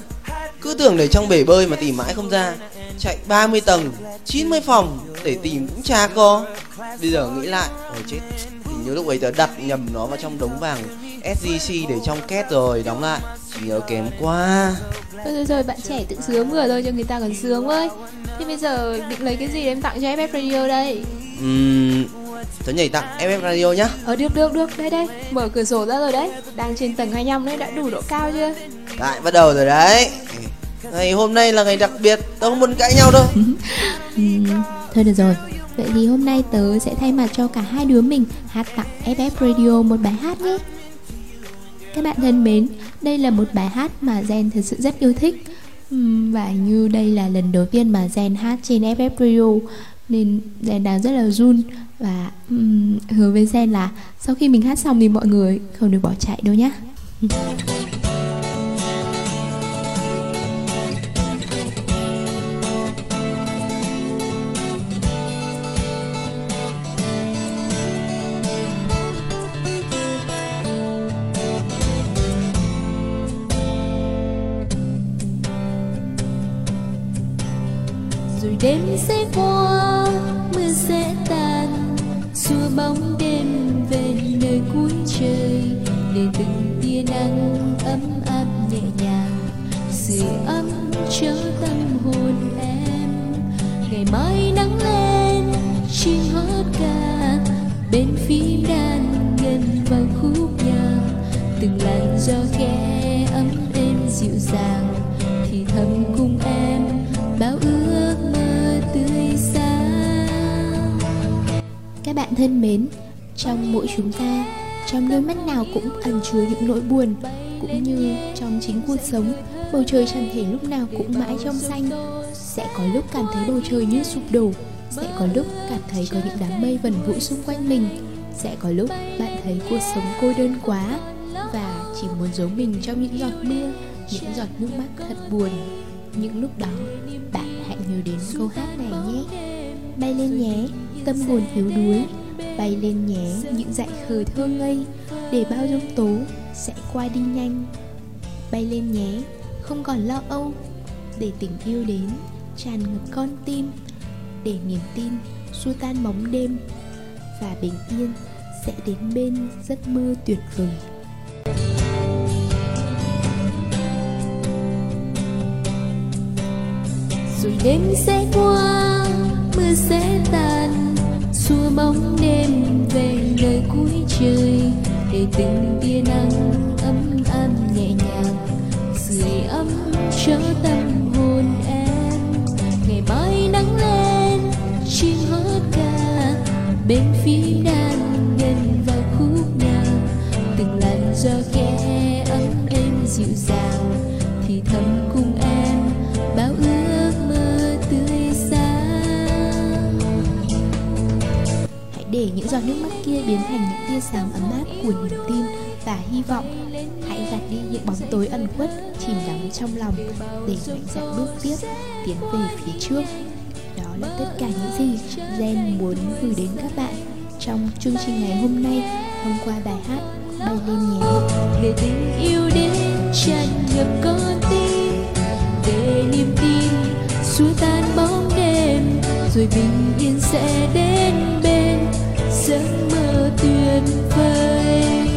cứ tưởng để trong bể bơi mà tìm mãi không ra. Chạy 30 tầng 90 phòng để tìm cũng chả có. Bây giờ nghĩ lại Ôi chết. Hình như lúc ấy tớ đặt nhầm nó vào trong đống vàng SGC để trong két rồi đóng lại. Chỉ nhớ kém quá. Thôi rồi rồi bạn trẻ tự sướng vừa thôi cho người ta còn sướng ơi Thế bây giờ định lấy cái gì để em tặng cho FF Radio đây? Uhm, tớ nhảy tặng FF Radio nhá. Ờ được được được. Đây đây. Mở cửa sổ ra rồi đấy. Đang trên tầng 25 đấy đã đủ độ cao chưa? Lại bắt đầu rồi đấy Ngày hôm nay là ngày đặc biệt Tớ không muốn cãi nhau đâu. Ừ. Ừ. Thôi được rồi. Vậy thì hôm nay tớ sẽ thay mặt cho cả hai đứa mình hát tặng FF Radio một bài hát nhé. Các bạn thân mến, đây là một bài hát mà Gen thật sự rất yêu thích. Ừ, và như đây là lần đầu tiên mà Gen hát trên FF Radio Nên Gen đang rất là run. Và um, hứa với Gen là sau khi mình hát xong thì mọi người không được bỏ chạy đâu nhé các bạn thân mến, trong mỗi chúng ta, trong đôi mắt nào cũng ẩn chứa những nỗi buồn, cũng như trong chính cuộc sống, bầu trời chẳng thể lúc nào cũng mãi trong xanh. Sẽ có lúc cảm thấy bầu trời như sụp đổ, sẽ có lúc cảm thấy có những đám mây vần vũ xung quanh mình, sẽ có lúc bạn thấy cuộc sống cô đơn quá và chỉ muốn giấu mình trong những giọt mưa, những giọt nước mắt thật buồn. Những lúc đó, bạn hãy nhớ đến câu hát này nhé. Bay lên nhé tâm hồn yếu đuối, bay lên nhé những dại khờ thơ ngây, để bao giông tố sẽ qua đi nhanh. Bay lên nhé, không còn lo âu, để tình yêu đến tràn ngập con tim, để niềm tin xua tan bóng đêm, và bình yên sẽ đến bên giấc mơ tuyệt vời. Rồi đêm sẽ qua, mưa sẽ tàn xua bóng đêm về nơi cuối trời, để từng tia nắng ấm áp nhẹ nhàng, sưởi ấm cho tâm hồn em. Ngày mai nắng lên, chim hót ca, bên phía đàn ngân vào khúc nhạc, từng làn gió khẽ ấm êm dịu dàng. Để những giọt nước mắt kia biến thành những tia sáng ấm áp của niềm tin và hy vọng. Hãy gạt đi những bóng tối ẩn khuất, chìm đắm trong lòng để mạnh dạn bước tiếp, tiến về phía trước. Đó là tất cả những gì Gen muốn gửi đến các bạn trong chương trình ngày hôm nay. Thông qua bài hát bay lên nhé. Để tình yêu đến tràn ngập con tim. Để niềm tin, xua tan bóng đêm, rồi bình yên sẽ đến bên giấc mơ tuyệt vời.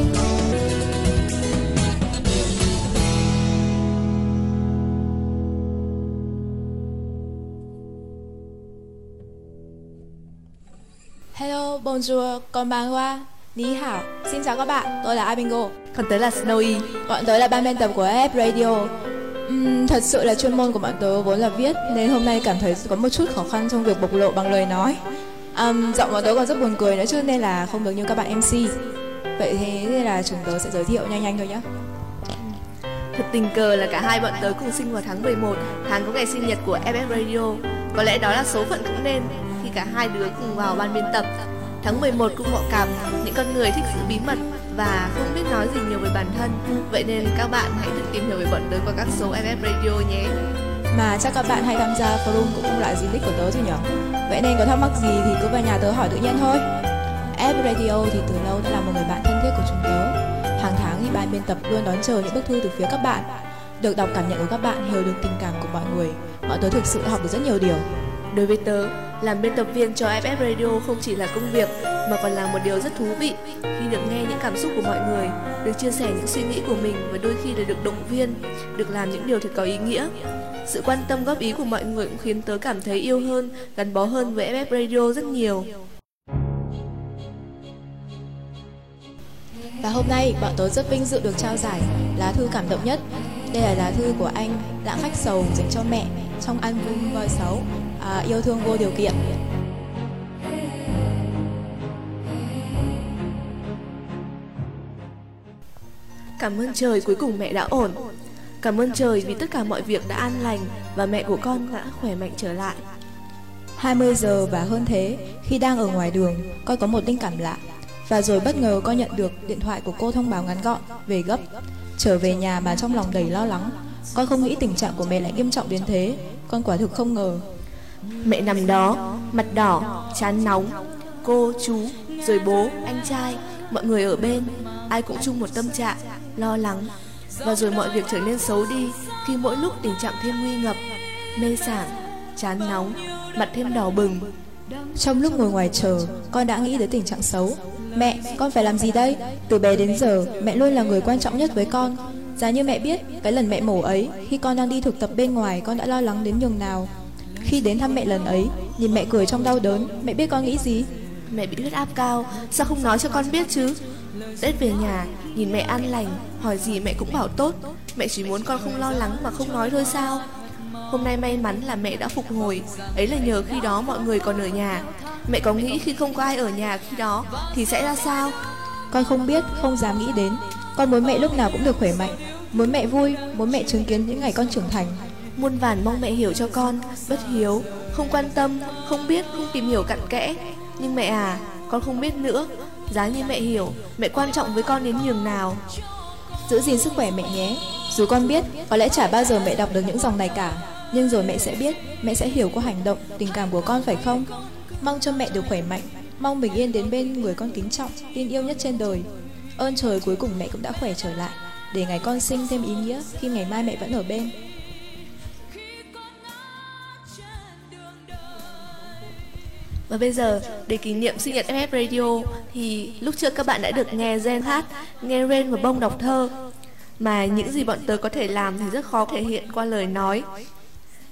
Hello, bonjour, konbanwa, Ní hảo, xin chào các bạn, tôi là Abingo. Còn tớ là Snowy. Bọn tớ là ban biên tập của F Radio. Uhm, thật sự là chuyên môn của bọn tớ vốn là viết Nên hôm nay cảm thấy có một chút khó khăn trong việc bộc lộ bằng lời nói um, Giọng bọn tớ còn rất buồn cười nữa chứ nên là không được như các bạn MC Vậy thế nên là chúng tớ sẽ giới thiệu nhanh nhanh thôi nhé Thật tình cờ là cả hai bọn tớ cùng sinh vào tháng 11, tháng có ngày sinh nhật của FF Radio. Có lẽ đó là số phận cũng nên khi cả hai đứa cùng vào ban biên tập. Tháng 11 cũng họ cảm, những con người thích sự bí mật và không biết nói gì nhiều về bản thân. Vậy nên các bạn hãy tự tìm hiểu về bọn tớ qua các số FF Radio nhé. Mà chắc các bạn hay tham gia forum cũng không lại gì nick của tớ chứ nhở? Vậy nên có thắc mắc gì thì cứ về nhà tớ hỏi tự nhiên thôi. F Radio thì từ lâu đã là một người bạn thân thiết của chúng tớ. Hàng tháng thì ban biên tập luôn đón chờ những bức thư từ phía các bạn. Được đọc cảm nhận của các bạn, hiểu được tình cảm của mọi người. Bọn tớ thực sự học được rất nhiều điều. Đối với tớ, làm biên tập viên cho FF Radio không chỉ là công việc mà còn là một điều rất thú vị khi được nghe những cảm xúc của mọi người, được chia sẻ những suy nghĩ của mình và đôi khi là được động viên, được làm những điều thật có ý nghĩa. Sự quan tâm góp ý của mọi người cũng khiến tớ cảm thấy yêu hơn, gắn bó hơn với FF Radio rất nhiều. Và hôm nay bọn tớ rất vinh dự được trao giải lá thư cảm động nhất. Đây là lá thư của anh Lãng Khách Sầu dành cho mẹ trong album Voi 6 à, Yêu thương vô điều kiện. Cảm ơn trời cuối cùng mẹ đã ổn Cảm ơn trời vì tất cả mọi việc đã an lành Và mẹ của con đã khỏe mạnh trở lại 20 giờ và hơn thế, khi đang ở ngoài đường, con có một linh cảm lạ. Và rồi bất ngờ con nhận được điện thoại của cô thông báo ngắn gọn, về gấp. Trở về nhà mà trong lòng đầy lo lắng. Con không nghĩ tình trạng của mẹ lại nghiêm trọng đến thế. Con quả thực không ngờ. Mẹ nằm đó, mặt đỏ, chán nóng Cô, chú, rồi bố, anh trai Mọi người ở bên Ai cũng chung một tâm trạng, lo lắng Và rồi mọi việc trở nên xấu đi Khi mỗi lúc tình trạng thêm nguy ngập Mê sảng, chán nóng Mặt thêm đỏ bừng Trong lúc ngồi ngoài chờ, con đã nghĩ đến tình trạng xấu. Mẹ, con phải làm gì đây? Từ bé đến giờ, mẹ luôn là người quan trọng nhất với con. Giá như mẹ biết, cái lần mẹ mổ ấy, khi con đang đi thực tập bên ngoài, con đã lo lắng đến nhường nào. Khi đến thăm mẹ lần ấy, nhìn mẹ cười trong đau đớn, mẹ biết con nghĩ gì? Mẹ bị huyết áp cao Sao không nói cho con biết chứ Tết về nhà Nhìn mẹ an lành Hỏi gì mẹ cũng bảo tốt. Mẹ chỉ muốn con không lo lắng mà không nói thôi sao? Hôm nay may mắn là mẹ đã phục hồi. Ấy là nhờ khi đó mọi người còn ở nhà. Mẹ có nghĩ khi không có ai ở nhà khi đó Thì sẽ ra sao? Con không biết, không dám nghĩ đến. Con muốn mẹ lúc nào cũng được khỏe mạnh. Muốn mẹ vui, muốn mẹ chứng kiến những ngày con trưởng thành. Muôn vàn mong mẹ hiểu cho con Bất hiếu Không quan tâm Không biết Không tìm hiểu cặn kẽ. Nhưng mẹ à Con không biết nữa Giá như mẹ hiểu Mẹ quan trọng với con đến nhường nào Giữ gìn sức khỏe mẹ nhé. Dù con biết, có lẽ chả bao giờ mẹ đọc được những dòng này cả. Nhưng rồi mẹ sẽ biết, mẹ sẽ hiểu qua hành động, tình cảm của con phải không? Mong cho mẹ được khỏe mạnh, mong bình yên đến bên người con kính trọng, tin yêu nhất trên đời. Ơn trời cuối cùng mẹ cũng đã khỏe trở lại, để ngày con sinh thêm ý nghĩa khi ngày mai mẹ vẫn ở bên. Và bây giờ, để kỷ niệm sinh nhật FF Radio thì lúc trước các bạn đã được nghe Zen hát, nghe Ren và Bông đọc thơ. Mà những gì bọn tớ có thể làm thì rất khó thể hiện qua lời nói.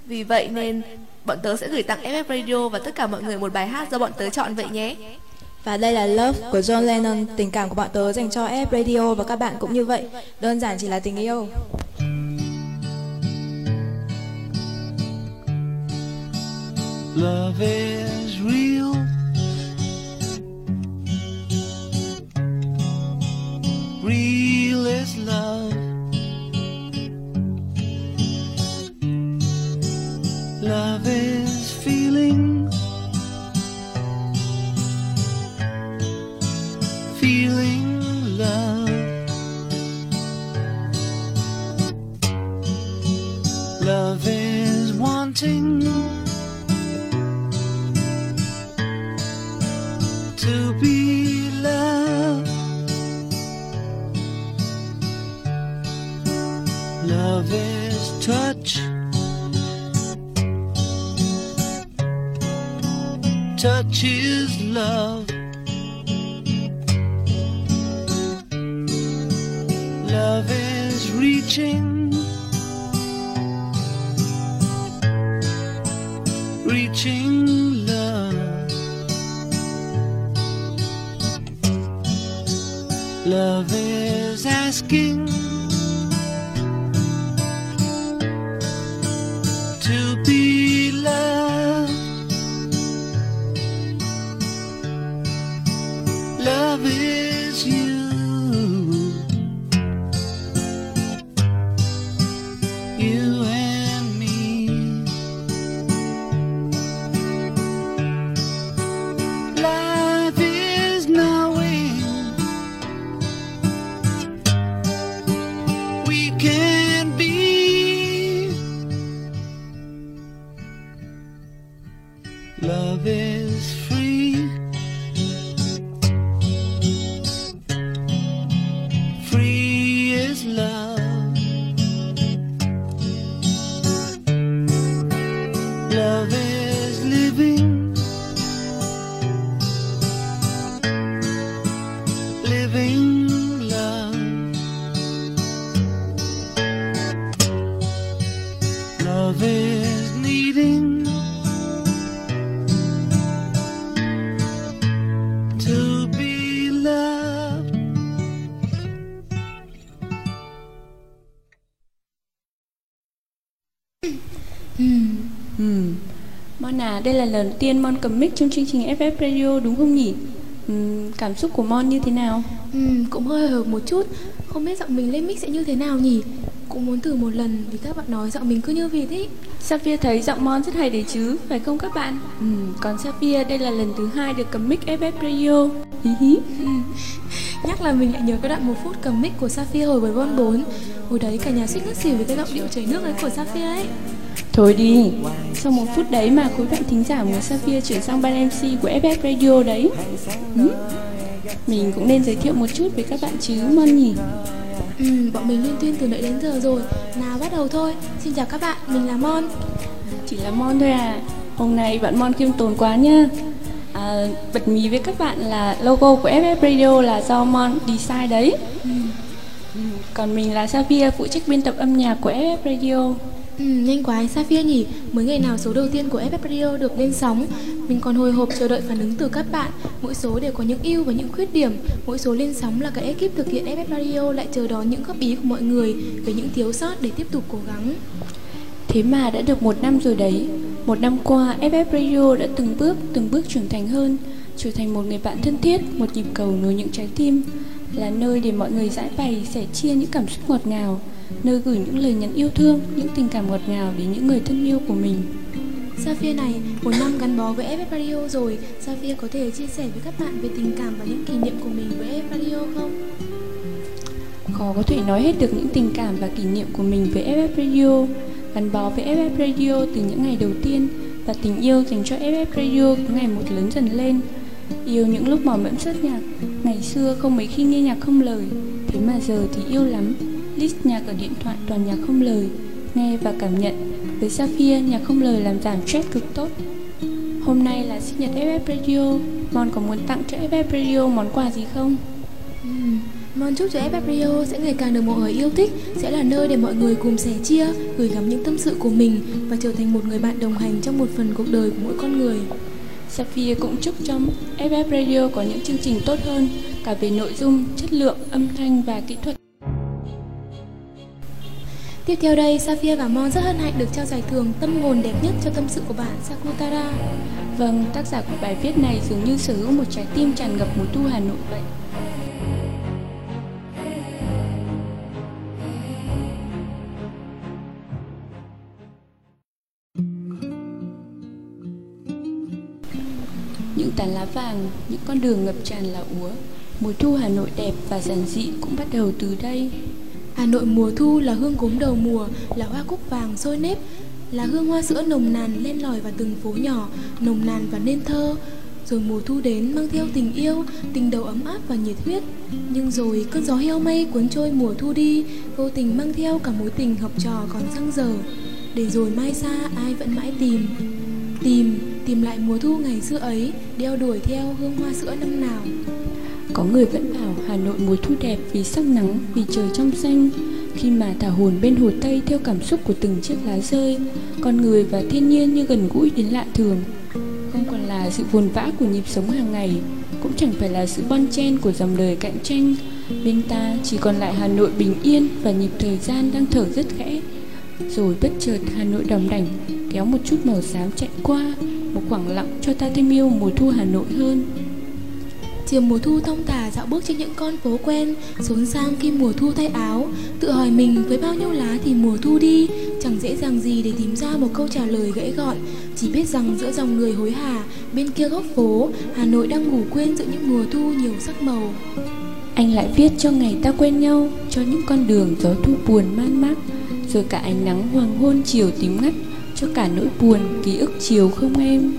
Vì vậy nên bọn tớ sẽ gửi tặng FF Radio và tất cả mọi người một bài hát do bọn tớ chọn vậy nhé. Và đây là Love của John Lennon, tình cảm của bọn tớ dành cho ff Radio và các bạn cũng như vậy. Đơn giản chỉ là tình yêu. Love is real. Real is love. Love is Touch is love. Love is reaching. Reaching love. Love is asking à, đây là lần đầu tiên Mon cầm mic trong chương trình FF Radio đúng không nhỉ? Ừm, cảm xúc của Mon như thế nào? Ừ, cũng hơi hợp một chút Không biết giọng mình lên mic sẽ như thế nào nhỉ Cũng muốn thử một lần vì các bạn nói giọng mình cứ như vịt ấy Sapphire thấy giọng Mon rất hay đấy chứ, phải không các bạn? Ừm, còn Sapphire đây là lần thứ hai được cầm mic FF Radio. Hí hí. Nhắc là mình lại nhớ cái đoạn một phút cầm mic của Sapphire hồi với Von 4 Hồi đấy cả nhà suýt ngất xỉu với cái giọng điệu chảy nước ấy của Sapphire ấy Thôi đi, sau một phút đấy mà khối bạn thính giả muốn Sapphire chuyển sang ban MC của FF Radio đấy. Ừm, Mình cũng nên giới thiệu một chút với các bạn chứ Mon nhỉ? Ừ, bọn mình liên tuyên từ nãy đến giờ rồi. Nào bắt đầu thôi. Xin chào các bạn, mình là Mon. Chỉ là Mon thôi à. Hôm nay bạn Mon khiêm tốn quá nha à, Bật mí với các bạn là logo của FF Radio là do Mon design đấy. Ừ, Còn mình là Savia phụ trách biên tập âm nhạc của FF Radio Ừ, nhanh quá Sapphire nhỉ. Mới ngày nào số đầu tiên của FF Radio được lên sóng. Mình còn hồi hộp chờ đợi phản ứng từ các bạn. Mỗi số đều có những ưu và những khuyết điểm. Mỗi số lên sóng là cả ekip thực hiện FF Radio Lại chờ đón những góp ý của mọi người Về những thiếu sót để tiếp tục cố gắng. Thế mà đã được một năm rồi đấy. Một năm qua FF Radio đã từng bước từng bước trưởng thành hơn Trở thành một người bạn thân thiết Một nhịp cầu nối những trái tim Là nơi để mọi người giải bày sẻ chia những cảm xúc ngọt ngào. Nơi gửi những lời nhắn yêu thương Những tình cảm ngọt ngào đến những người thân yêu của mình. Sapphire này, một năm gắn bó với FF Radio rồi. Sapphire có thể chia sẻ với các bạn về tình cảm và những kỷ niệm của mình với FF Radio không? Khó có thể nói hết được những tình cảm và kỷ niệm của mình với FF Radio. Gắn bó với FF Radio từ những ngày đầu tiên Và tình yêu dành cho FF Radio cứ ngày một lớn dần lên. Yêu những lúc mỏi mẫm xuất nhạc Ngày xưa không mấy khi nghe nhạc không lời Thế mà giờ thì yêu lắm List nhạc ở điện thoại toàn nhạc không lời Nghe và cảm nhận Với Sapphire nhạc không lời làm giảm stress cực tốt Hôm nay là sinh nhật FF Radio Mon có muốn tặng cho FF Radio món quà gì không? Ừm, Mong chúc cho FF Radio sẽ ngày càng được mọi người yêu thích Sẽ là nơi để mọi người cùng sẻ chia Gửi gắm những tâm sự của mình Và trở thành một người bạn đồng hành trong một phần cuộc đời của mỗi con người Sapphire cũng chúc cho FF Radio có những chương trình tốt hơn cả về nội dung, chất lượng, âm thanh và kỹ thuật. Tiếp theo đây, Safia và Mon rất hân hạnh được trao giải thưởng tâm hồn đẹp nhất cho tâm sự của bạn Sakutara. Vâng, tác giả của bài viết này dường như sở hữu một trái tim tràn ngập mùa thu Hà Nội vậy. Những tán lá vàng, những con đường ngập tràn là úa. Mùa thu Hà Nội đẹp và giản dị cũng bắt đầu từ đây. Hà Nội mùa thu là hương cốm đầu mùa, là hoa cúc vàng sôi nếp, là hương hoa sữa nồng nàn len lỏi vào từng phố nhỏ, nồng nàn và nên thơ. Rồi mùa thu đến mang theo tình yêu, tình đầu ấm áp và nhiệt huyết. Nhưng rồi cơn gió heo may cuốn trôi mùa thu đi, vô tình mang theo cả mối tình học trò còn dang dở. Để rồi mai xa ai vẫn mãi tìm, tìm, tìm lại mùa thu ngày xưa ấy, đeo đuổi theo hương hoa sữa năm nào. Có người vẫn bảo Hà Nội mùa thu đẹp vì sắc nắng, vì trời trong xanh. Khi mà thả hồn bên hồ Tây theo cảm xúc của từng chiếc lá rơi Con người và thiên nhiên như gần gũi đến lạ thường. Không còn là sự vồn vã của nhịp sống hàng ngày Cũng chẳng phải là sự bon chen của dòng đời cạnh tranh. Bên ta chỉ còn lại Hà Nội bình yên và nhịp thời gian đang thở rất khẽ. Rồi bất chợt Hà Nội đầm đảnh kéo một chút màu xám chạy qua Một khoảng lặng cho ta thêm yêu mùa thu Hà Nội hơn. Chiều mùa thu thong thả dạo bước trên những con phố quen, Xuống sang khi mùa thu thay áo. Tự hỏi mình, với bao nhiêu lá thì mùa thu đi? Chẳng dễ dàng gì để tìm ra một câu trả lời gãy gọn. Chỉ biết rằng giữa dòng người hối hả, Bên kia góc phố, Hà Nội đang ngủ quên giữa những mùa thu nhiều sắc màu. Anh lại viết cho ngày ta quen nhau, Cho những con đường gió thu buồn man mác, Rồi cả ánh nắng hoàng hôn chiều tím ngắt, Cho cả nỗi buồn ký ức chiều không em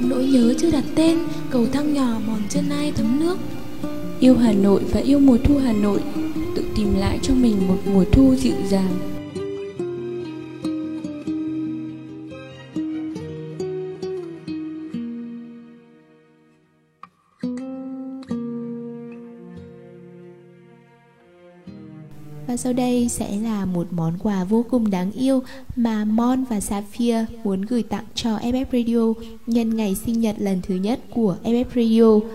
những nỗi nhớ chưa đặt tên, Cầu thang nhỏ mòn chân ai thấm nước. Yêu Hà Nội và yêu mùa thu Hà Nội, Tự tìm lại cho mình một mùa thu dịu dàng. Sau đây sẽ là một món quà vô cùng đáng yêu mà Mon và Sapphire muốn gửi tặng cho FF Radio nhân ngày sinh nhật lần thứ nhất của FF Radio.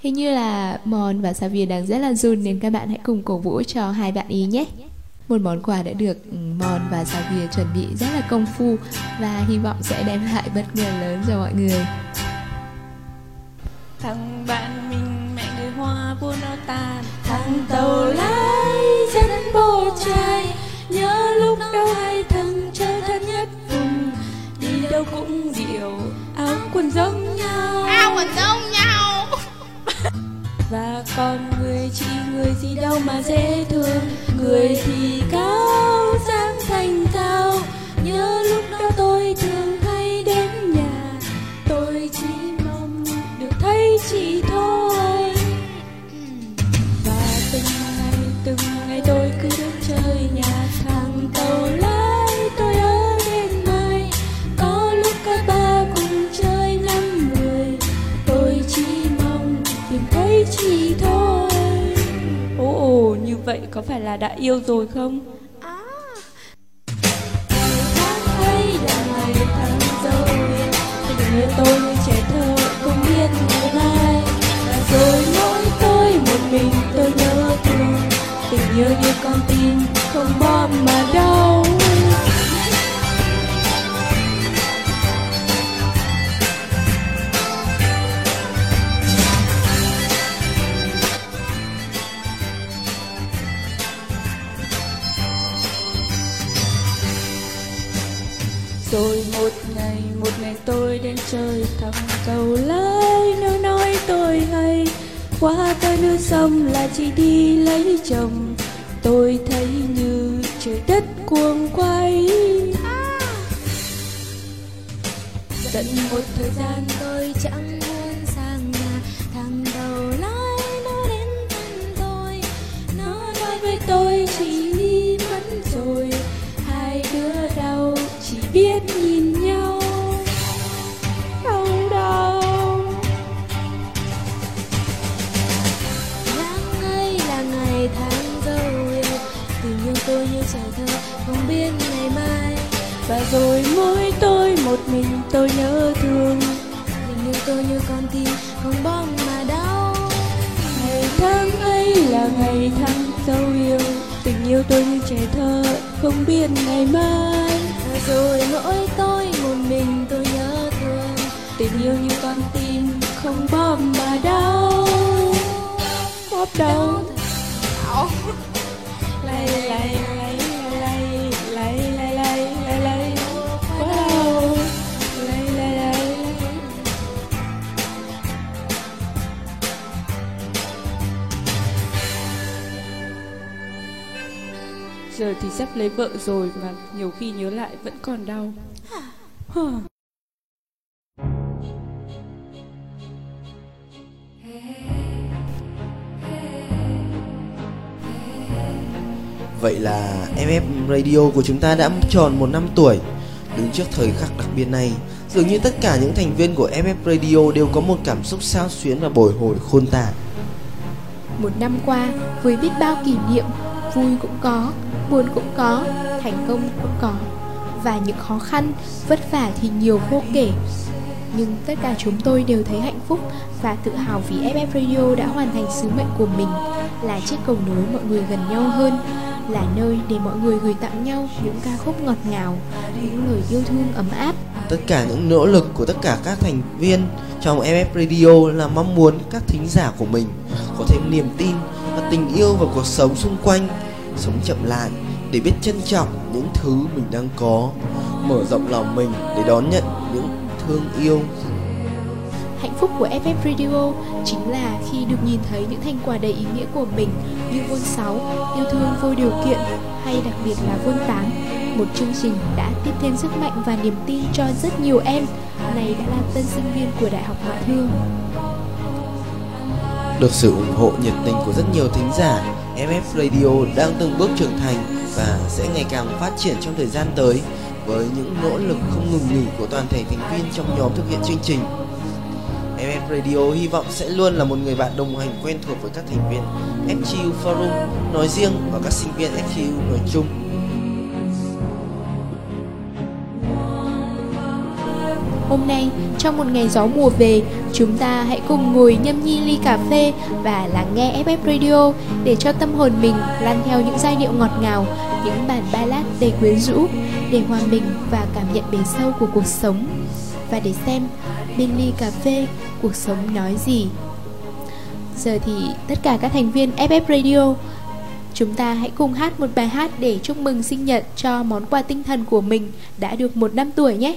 Hình như là Mon và Sapphire đang rất là run nên các bạn hãy cùng cổ vũ cho hai bạn ý nhé. Một món quà đã được Mon và Sapphire chuẩn bị rất là công phu và hy vọng sẽ đem lại bất ngờ lớn cho mọi người. Thằng bạn mình mẹ người hoa buôn nó tàn, Thằng tàu lái nhau giống nhau. Và còn người chị người gì đâu mà dễ thương. Người thì cao dáng thành thao có phải là đã yêu rồi không? tháng ấy là ngày tháng dâu tình yêu tôi như trẻ thơ không biết ngày mai và rồi mỗi tôi một mình tôi nhớ thương tình yêu như con tim không bom mà đau Rồi một ngày, một ngày tôi đến chơi thăm cầu lái Nó nói tôi hay Qua tới nước sông là chị đi lấy chồng. Tôi thấy như trời đất cuồng quay. Tận một thời gian tôi chẳng tôi trẻ thơ, không biết ngày mai. Và rồi mỗi tôi một mình tôi nhớ thương. Tình yêu tôi như con tim không bom mà đau. Ngày tháng ấy là ngày tháng sâu yêu. Tình yêu tôi như trẻ thơ, không biết ngày mai. Và rồi mỗi tôi một mình tôi nhớ thương. Tình yêu như con tim không bom mà đau. Bóp đau đau. Thì sắp lấy vợ rồi mà nhiều khi nhớ lại vẫn còn đau? Vậy là FF Radio của chúng ta đã tròn một năm tuổi. Đứng trước thời khắc đặc biệt này Dường như tất cả những thành viên của FF Radio đều có một cảm xúc sao xuyến và bồi hồi khôn tả. Một năm qua, với biết bao kỷ niệm, vui cũng có, buồn cũng có, thành công cũng có. Và những khó khăn, vất vả thì nhiều vô kể. Nhưng tất cả chúng tôi đều thấy hạnh phúc và tự hào vì FF Radio đã hoàn thành sứ mệnh của mình Là chiếc cầu nối mọi người gần nhau hơn Là nơi để mọi người gửi tặng nhau những ca khúc ngọt ngào, những lời yêu thương ấm áp. Tất cả những nỗ lực của tất cả các thành viên trong FF Radio là mong muốn các thính giả của mình có thêm niềm tin và tình yêu vào cuộc sống xung quanh. Sống chậm lại, để biết trân trọng những thứ mình đang có mở rộng lòng mình để đón nhận những thương yêu Hạnh phúc của FF Radio chính là khi được nhìn thấy những thành quả đầy ý nghĩa của mình như Vôn 6, yêu thương vô điều kiện hay đặc biệt là Vôn 8. Một chương trình đã tiếp thêm sức mạnh và niềm tin cho rất nhiều em, này đã là tân sinh viên của Đại học Ngoại thương. Được sự ủng hộ nhiệt tình của rất nhiều thính giả, FF Radio đang từng bước trưởng thành và sẽ ngày càng phát triển trong thời gian tới với những nỗ lực không ngừng nghỉ của toàn thể thành viên trong nhóm thực hiện chương trình. FF Radio hy vọng sẽ luôn là một người bạn đồng hành quen thuộc với các thành viên FGU Forum nói riêng và các sinh viên FGU nói chung. Hôm nay, trong một ngày gió mùa về, chúng ta hãy cùng ngồi nhâm nhi ly cà phê và lắng nghe FF Radio để cho tâm hồn mình lan theo những giai điệu ngọt ngào, những bản ballad đầy quyến rũ để hòa mình và cảm nhận bề sâu của cuộc sống. Và để xem bên ly cà phê cuộc sống nói gì. Giờ thì tất cả các thành viên FF Radio Chúng ta hãy cùng hát một bài hát để chúc mừng sinh nhật cho món quà tinh thần của mình đã được một năm tuổi nhé.